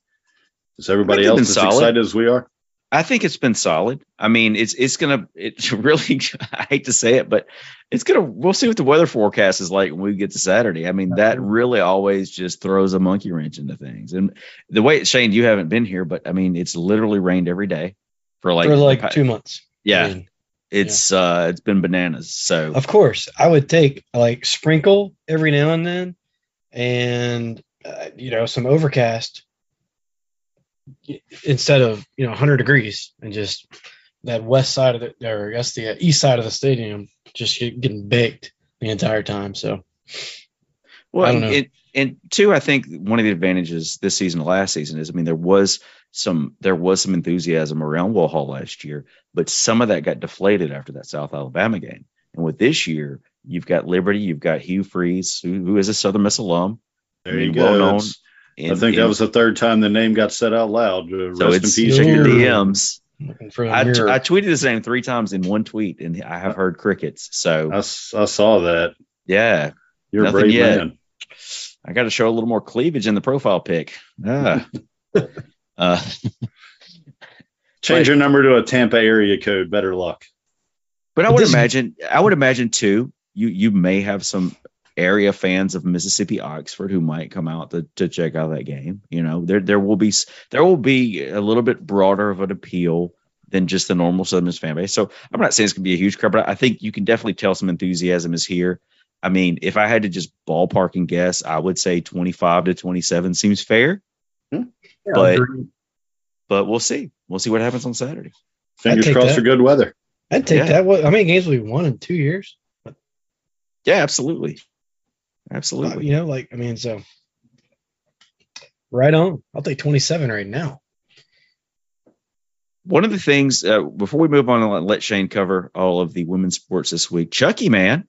Is everybody else as solid. excited as we are? I think it's been solid. I mean, it's it's gonna it's really I hate to say it, but it's gonna we'll see what the weather forecast is like when we get to Saturday. I mean, that really always just throws a monkey wrench into things. And the way Shane, you haven't been here, but I mean, it's literally rained every day for like for like two months. yeah. I mean, it's uh it's been bananas. So of course, I would take like sprinkle every now and then, and uh, you know some overcast instead of you know 100 degrees, and just that west side of the or I guess the uh, east side of the stadium just getting baked the entire time. So Well, I don't know. and, and two, I think one of the advantages this season to last season is, I mean, there was some there was some enthusiasm around Will Hall last year, but some of that got deflated after that South Alabama game. And with this year, you've got Liberty, you've got Hugh Freeze, who, who is a Southern Miss alum. There you go. well known. It's- I And- think that was the third time the name got said out loud. Uh, so rest in peace. check your DMs. looking for a I, mirror. I tweeted the name three times in one tweet, and I have heard crickets. So I saw that. yeah, You're a brave yet. man. I got to show a little more cleavage in the profile pic. Ah. uh, Change your number to a Tampa area code. Better luck. But I would This- imagine, I would imagine too, you you may have some area fans of Mississippi Oxford who might come out to, to check out that game. You know, there there will be there will be a little bit broader of an appeal than just the normal Southern Miss fan base. So I'm not saying it's gonna be a huge crowd, but I think you can definitely tell some enthusiasm is here. I mean, if I had to just ballpark and guess, I would say 25 to 27 seems fair, Yeah, But- agree. but we'll see. We'll see what happens on Saturday. Fingers crossed that. for good weather. I'd take yeah. that. What, how many games will we won in two years? Yeah, absolutely. Uh, Absolutely. you know, like I mean, so right on. I'll take 27 right now. one of the things uh, before we move on and let- let Shane cover all of the women's sports this week, Chucky man,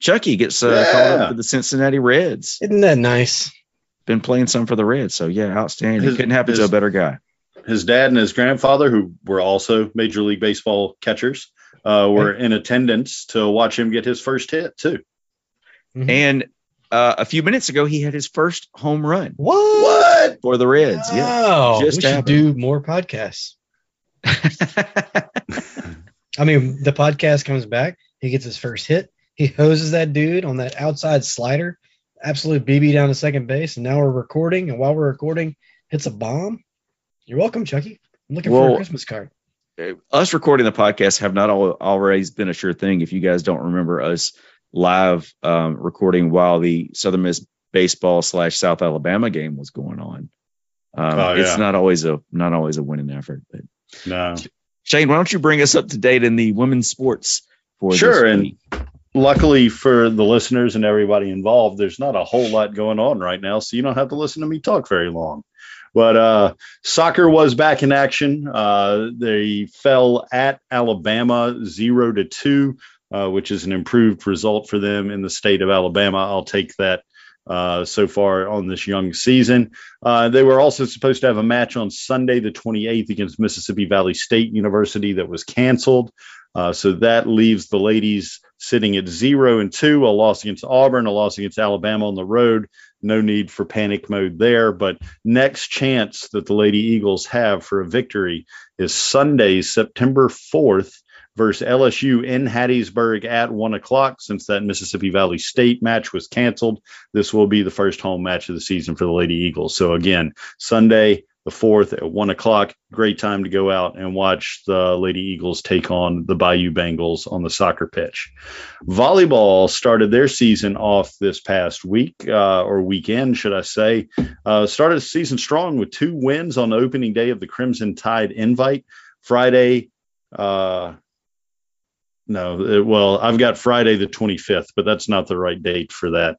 Chucky gets uh, called up for the Cincinnati Reds. Isn't that nice? Been playing some for the Reds. So yeah, outstanding. His- Couldn't happen to a better guy. His dad and his grandfather, who were also Major League Baseball catchers, uh, were in attendance to watch him get his first hit too. Mhm. And uh, a few minutes ago, he had his first home run what? What? for the Reds. Wow. just we should do more podcasts. I mean, the podcast comes back. He gets his first hit. He hoses that dude on that outside slider, absolute BB down to second base. And now we're recording. And while we're recording, hits a bomb. You're welcome, Chucky. I'm looking for a Christmas card. us recording the podcast have not al- always been a sure thing. If you guys don't remember us live um, recording while the Southern Miss baseball slash South Alabama game was going on, um, Oh, it's not always a not always a winning effort. But No. Shane, why don't you bring us up to date in the women's sports for Sure, This and- week? Luckily for the listeners and everybody involved, there's not a whole lot going on right now, so you don't have to listen to me talk very long. But uh, soccer was back in action. Uh, they fell at Alabama zero to two, uh, which is an improved result for them in the state of Alabama. I'll take that uh, so far on this young season. Uh, they were also supposed to have a match on Sunday, the 28th, against Mississippi Valley State University that was canceled. Uh, so that leaves the ladies sitting at zero and two, a loss against Auburn, a loss against Alabama on the road. No need for panic mode there. But next chance that the Lady Eagles have for a victory is Sunday, September 4th versus LSU in Hattiesburg at one o'clock. Since that Mississippi Valley State match was canceled, this will be the first home match of the season for the Lady Eagles. So again, Sunday, the fourth at one o'clock. Great time to go out and watch the Lady Eagles take on the Bayou Bengals on the soccer pitch. Volleyball started their season off this past week uh, or weekend, should I say. Uh, started the season strong with two wins on the opening day of the Crimson Tide invite. Friday, uh, no, well, I've got Friday the 25th, but that's not the right date for that.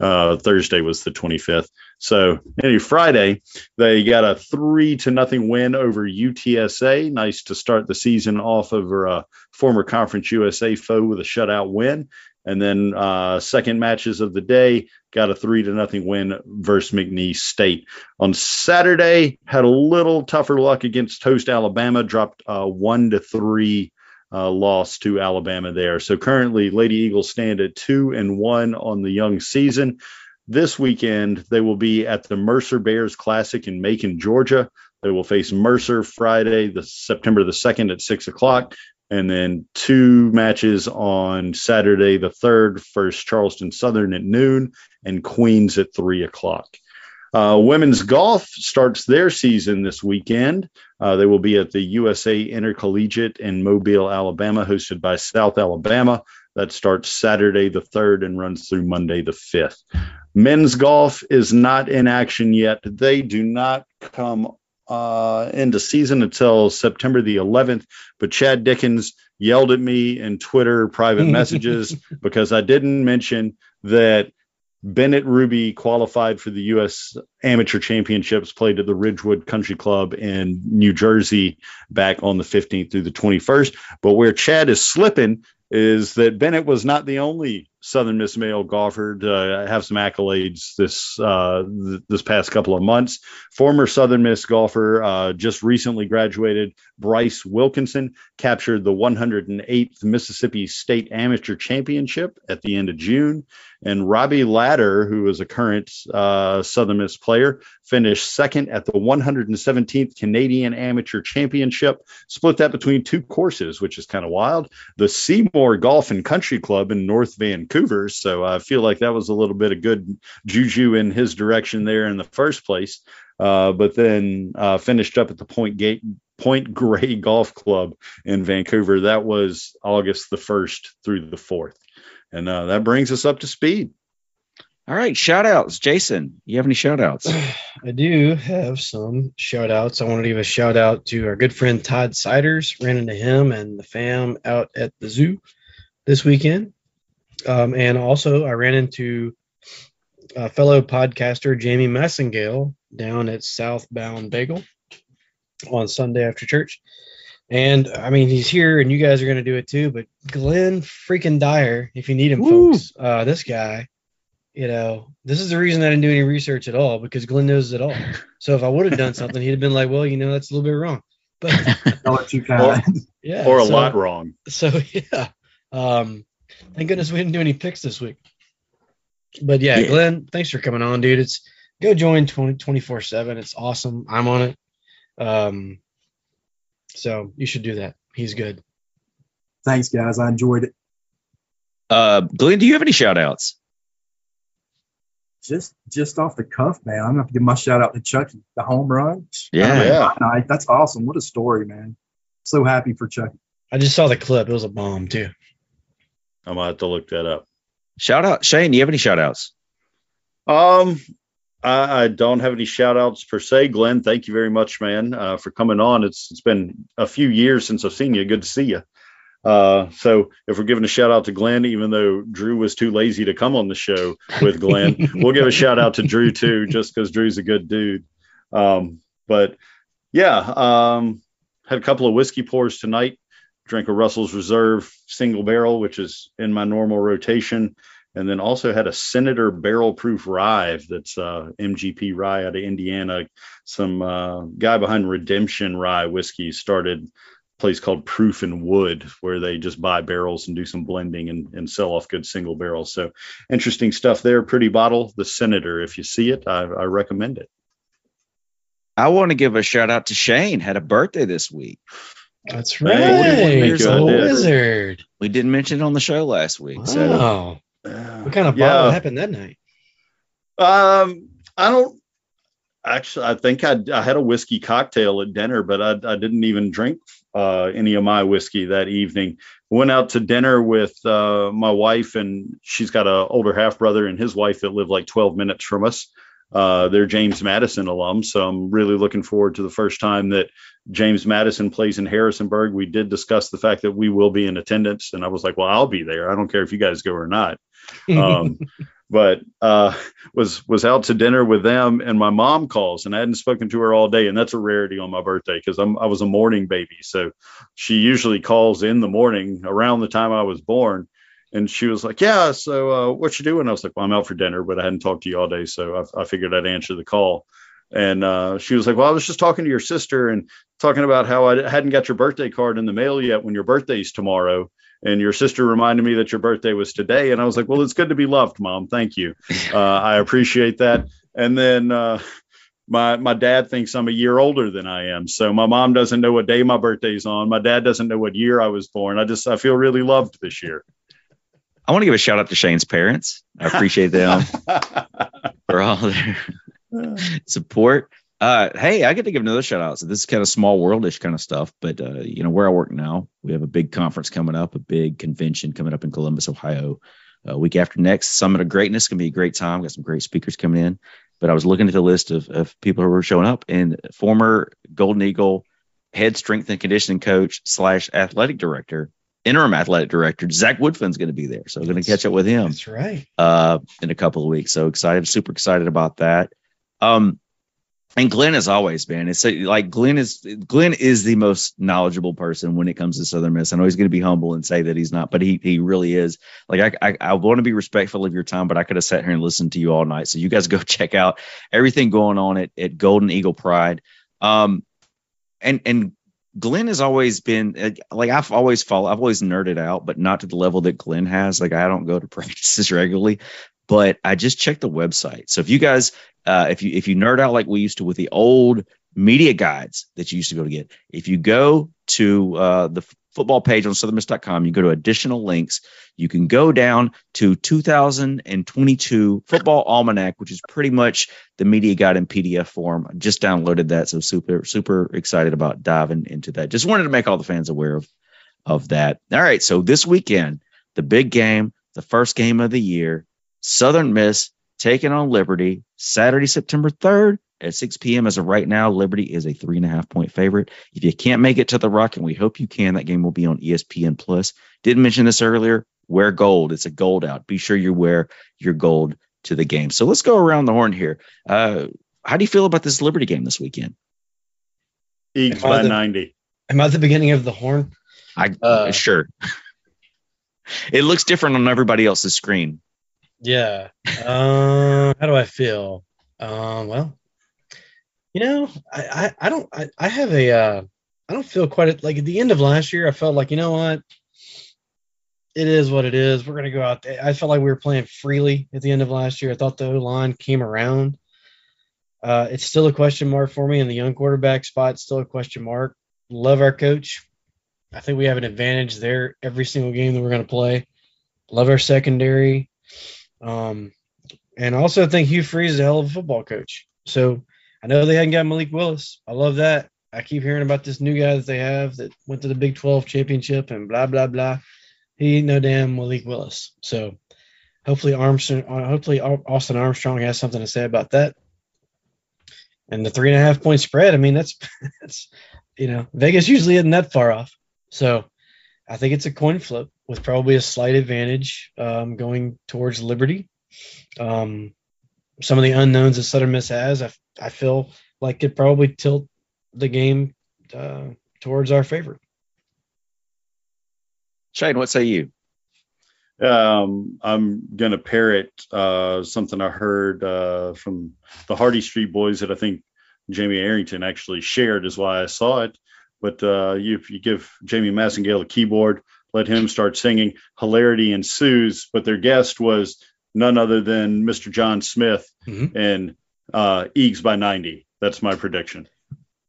Uh, Thursday was the 25th. So anyway, Friday they got a three to nothing win over UTSA. Nice to start the season off over a former Conference USA foe with a shutout win. And then uh, second matches of the day got a three to nothing win versus McNeese State. On Saturday had a little tougher luck against host Alabama. Dropped uh, one to three uh, loss to Alabama there. So currently, Lady Eagles stand at two and one on the young season. This weekend, they will be at the Mercer Bears Classic in Macon, Georgia. They will face Mercer Friday, the September the second at six o'clock, and then two matches on Saturday the third. First Charleston Southern at noon and Queens at three o'clock. Uh, women's golf starts their season this weekend. Uh, they will be at the USA Intercollegiate in Mobile, Alabama, hosted by South Alabama. That starts Saturday the 3rd and runs through Monday the 5th. Men's golf is not in action yet. They do not come uh, into season until September the 11th. But Chad Dickens yelled at me in Twitter private messages because I didn't mention that Bennett Ruby qualified for the U.S. Amateur Championships, played at the Ridgewood Country Club in New Jersey back on the 15th through the 21st. But where Chad is slipping is that Bennett was not the only Southern Miss male golfer to have some accolades this uh, th- this past couple of months. Former Southern Miss golfer, uh, just recently graduated, Bryce Wilkinson captured the 108th Mississippi State Amateur Championship at the end of June. And Robbie Ladder, who is a current uh, Southern Miss player, finished second at the 117th Canadian Amateur Championship. Split that between two courses, which is kind of wild. The Seymour Golf and Country Club in North Vancouver. So I feel like that was a little bit of good juju in his direction there in the first place. Uh, but then uh, finished up at the Point Gate Point Grey Golf Club in Vancouver. That was August the 1st through the 4th. And uh, that brings us up to speed. All right, shout outs. Jason, you have any shout outs? I do have some shout outs. I want to give a shout out to our good friend Todd Siders. Ran into him and the fam out at the zoo this weekend. Um, and also, I ran into a fellow podcaster, Jamie Massengale, down at Southbound Bagel on Sunday after church. And I mean, he's here, and you guys are going to do it too. But Glyn freaking Dyar, if you need him, Woo. folks, uh, this guy you know, this is the reason I didn't do any research at all because Glyn knows it all. So if I would have done something, he'd have been like, well, you know, that's a little bit wrong. But Y'all too kind. yeah, or a so- lot wrong. So yeah, um, thank goodness we didn't do any picks this week. But yeah, Yeah. Glyn, thanks for coming on, dude. It's go join 20, 24 seven. It's awesome. I'm on it. Um, so you should do that. He's good. Thanks, guys. I enjoyed it. Uh, Glyn, do you have any shout outs? Just just off the cuff, man. I'm gonna have to give my shout out to Chucky, the home run. Yeah. Yeah. Night. That's awesome. What a story, man. So happy for Chucky. I just saw the clip. It was a bomb too. I'm gonna have to look that up. Shout out. Shane, do you have any shout outs? Um, I, I don't have any shout outs per se. Glyn, thank you very much, man, uh, for coming on. It's it's been a few years since I've seen you. Good to see you. Uh, so if we're giving a shout out to Glyn, even though Drew was too lazy to come on the show with Glyn, we'll give a shout out to Drew too, just because Drew's a good dude. Um, but yeah, um, had a couple of whiskey pours tonight. Drank a Russell's Reserve single barrel, which is in my normal rotation and then also had a Senator Barrel Proof Rye that's uh, MGP Rye out of Indiana. Some uh, guy behind Redemption Rye whiskey started a place called Proof and Wood where they just buy barrels and do some blending and, and sell off good single barrels. So interesting stuff there. Pretty bottle. The Senator, if you see it, I, I recommend it. I want to give a shout out to Shane. Had a birthday this week. That's Hey, right. thank It's you, a I did. wizard. We didn't mention it on the show last week. So Wow. What kind of Yeah. happened that night? Um, I don't actually. I think I, I had a whiskey cocktail at dinner, but I, I didn't even drink uh, any of my whiskey that evening. Went out to dinner with uh, my wife, and she's got an older half brother and his wife that live like 12 minutes from us. Uh, they're James Madison alums, so I'm really looking forward to the first time that James Madison plays in Harrisonburg. We did discuss the fact that we will be in attendance, and I was like, "Well, I'll be there. I don't care if you guys go or not." Um, but uh, was was out to dinner with them, and my mom calls, and I hadn't spoken to her all day, and that's a rarity on my birthday because I'm I was a morning baby, so she usually calls in the morning around the time I was born. And she was like, "Yeah, so uh, what you doing?" I was like, "Well, I'm out for dinner, but I hadn't talked to you all day, so I, I figured I'd answer the call." And uh, she was like, "Well, I was just talking to your sister and talking about how I hadn't got your birthday card in the mail yet when your birthday's tomorrow." And your sister reminded me that your birthday was today, and I was like, "Well, it's good to be loved, mom. Thank you. Uh, I appreciate that." And then uh, my my dad thinks I'm a year older than I am, so my mom doesn't know what day my birthday's on. My dad doesn't know what year I was born. I just I feel really loved this year. I want to give a shout out to Shane's parents. I appreciate them for all their support. Uh, hey, I get to give another shout out. So this is kind of small worldish kind of stuff, but uh, you know where I work now, we have a big conference coming up, a big convention coming up in Columbus, Ohio, uh, week after next. Summit of Greatness gonna be a great time. Got some great speakers coming in. But I was looking at the list of, of people who were showing up, and former Golden Eagle head strength and conditioning coach slash athletic director, interim athletic director Zach Woodfin's going to be there. So I'm going to catch up with him That's right. uh, in a couple of weeks. So excited, super excited about that. Um, and Glyn, as always, man, it's like Glyn is Glyn is the most knowledgeable person when it comes to Southern Miss. I know he's going to be humble and say that he's not, but he he really is. Like I I, I want to be respectful of your time, but I could have sat here and listened to you all night. So you guys go check out everything going on at, at Golden Eagle Pride. Um, and and Glyn has always been uh, like I've always followed. I've always nerded out, but not to the level that Glyn has. Like I don't go to practices regularly, but I just checked the website. So if you guys, uh, if you if you nerd out like we used to with the old media guides that you used to be able to get, if you go to uh, the football page on southernmiss.com, you go to additional links. You can go down to 2022 football almanac, which is pretty much the media guide in PDF form. I just downloaded that, so super super excited about diving into that. Just wanted to make all the fans aware of of that. All right, so this weekend, the big game, the first game of the year, Southern Miss taking on Liberty, Saturday, September 3rd at 6 p.m. As of right now, Liberty is a three and a half point favorite. If you can't make it to the Rock, and we hope you can, that game will be on ESPN Plus. Didn't mention this earlier. Wear gold. It's a gold out. Be sure you wear your gold to the game. So let's go around the horn here. Uh, how do you feel about this Liberty game this weekend? Eagles I by the- 90. Am I at the beginning of the horn? I Uh, sure. it looks different on everybody else's screen. Yeah. Uh, how do I feel? Um, well, you know, I, I, I don't, I, I have a, uh, I don't feel quite like at the end of last year. I felt like, you know what? It is what it is. We're going to go out there. I felt like we were playing freely at the end of last year. I thought the O line came around. Uh, it's still a question mark for me in the young quarterback spot. Still a question mark. Love our coach. I think we have an advantage there every single game that we're going to play. Love our secondary. Um, and also I think Hugh Freeze is a hell of a football coach. So I know they hadn't got Malik Willis. I love that. I keep hearing about this new guy that they have that went to the Big 12 championship and blah, blah, blah. He ain't no damn Malik Willis. So hopefully Armstrong, uh, hopefully Austin Armstrong has something to say about that. And the three and a half point spread, I mean, that's, that's, you know, Vegas usually isn't that far off. So I think it's a coin flip with probably a slight advantage um, going towards Liberty. Um, some of the unknowns that Southern Miss has, I, I feel like could probably tilt the game uh, towards our favor. Shane, what say you? Um, I'm gonna parrot uh, something I heard uh, from the Hardy Street Boys that I think Jamie Arrington actually shared, is why I saw it. But uh, you, if you give Jamie Massengale a keyboard, let him start singing, hilarity ensues. But their guest was none other than Mr. John Smith mm-hmm. and uh, Eags by 90. That's my prediction.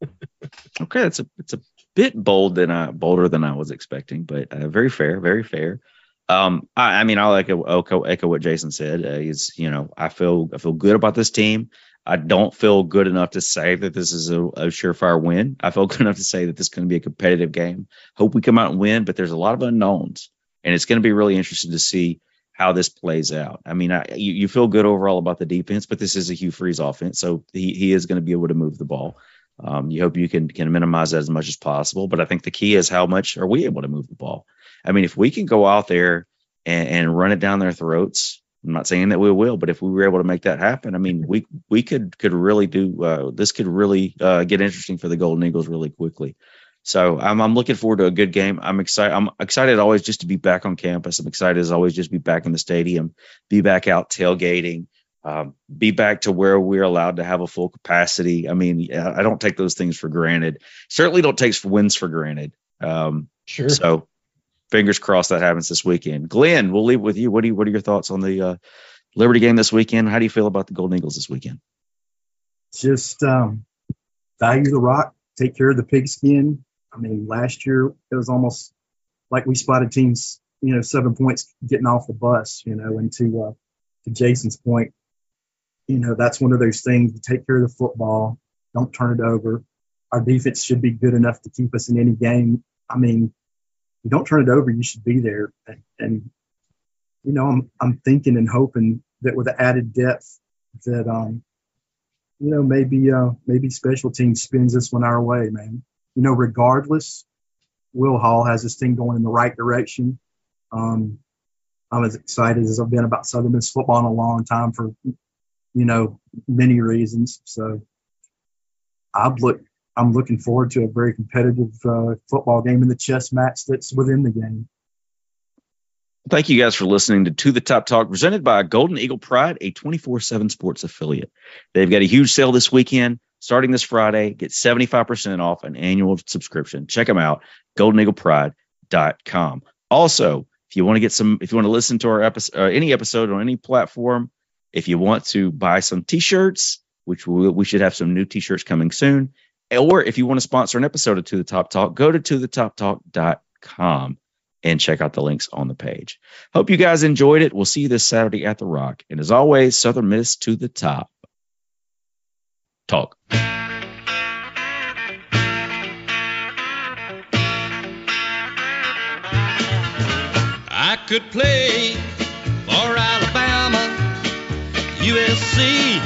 okay, that's a it's a bit bold than I bolder than I was expecting, but uh, very fair, very fair. Um, I, I mean, I'll echo, echo, echo what Jason said. Uh, he's, you know, I feel I feel good about this team. I don't feel good enough to say that this is a, a surefire win. I feel good enough to say that this is going to be a competitive game. Hope we come out and win, but there's a lot of unknowns, and it's going to be really interesting to see how this plays out. I mean, I, you, you feel good overall about the defense, but this is a Hugh Freeze offense, so he, he is going to be able to move the ball. Um, you hope you can can minimize that as much as possible, but I think the key is how much are we able to move the ball. I mean, if we can go out there and, and run it down their throats I'm not saying that we will, but if we were able to make that happen, I mean, we we could could really do uh, this. Could really uh, get interesting for the Golden Eagles really quickly. So I'm I'm looking forward to a good game. I'm excited. I'm excited always just to be back on campus. I'm excited as always just to be back in the stadium, be back out tailgating, um, be back to where we're allowed to have a full capacity. I mean, I don't take those things for granted. Certainly don't take wins for granted. Um, sure. So fingers crossed that happens this weekend. Glyn, we'll leave with you. What do you, what are your thoughts on the uh, Liberty game this weekend? How do you feel about the Golden Eagles this weekend? Just um, value the rock, take care of the pigskin. I mean, last year it was almost like we spotted teams, you know, seven points getting off the bus, you know, and to, uh, to Jason's point, you know, that's one of those things. You take care of the football, don't turn it over. Our defense should be good enough to keep us in any game. I mean, you don't turn it over, you should be there. And, and you know, I'm I'm thinking and hoping that with the added depth that um, you know, maybe uh maybe special teams spins this one our way, man. You know, regardless, Will Hall has this thing going in the right direction. Um, I'm as excited as I've been about Southern Miss football in a long time for you know many reasons. So I've look I'm looking forward to a very competitive uh, football game in the chess match that's within the game. Thank you guys for listening to To the Top Talk, presented by Golden Eagle Pride, a 24 7 sports affiliate. They've got a huge sale this weekend. Starting this Friday, get 75% off an annual subscription. Check them out, goldeneaglepride.com. Also, if you want to get some, if you want to listen to our episode, uh, any episode on any platform, if you want to buy some t shirts, which we, we should have some new t shirts coming soon, or if you want to sponsor an episode of To the Top Talk, go to tothetoptalk.com and check out the links on the page. Hope you guys enjoyed it. We'll see you this Saturday at the Rock. And as always, Southern Miss to the top. Talk. I could play for Alabama, USC,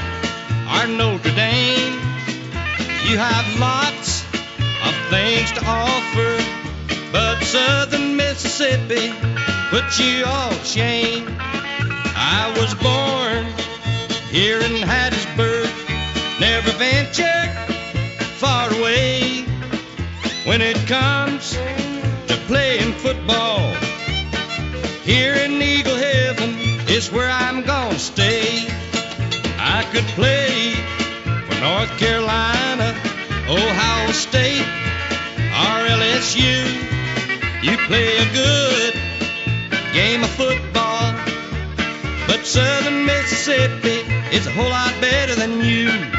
or Notre Dame. You have lots of things to offer, but Southern Mississippi puts you all shame. I was born here in Hattiesburg, never ventured far away. When it comes to playing football, here in Eagle Heaven, is where I'm gonna stay. I could play for North Carolina, Ohio State, or LSU. You play a good game of football, but Southern Mississippi is a whole lot better than you.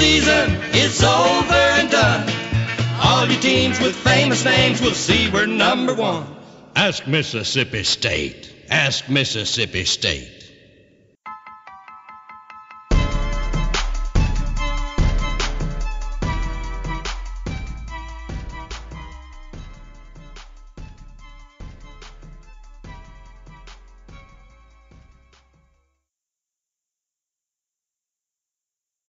Season is over and done, all your teams with famous names will see we're number one. Ask Mississippi State. Ask Mississippi State.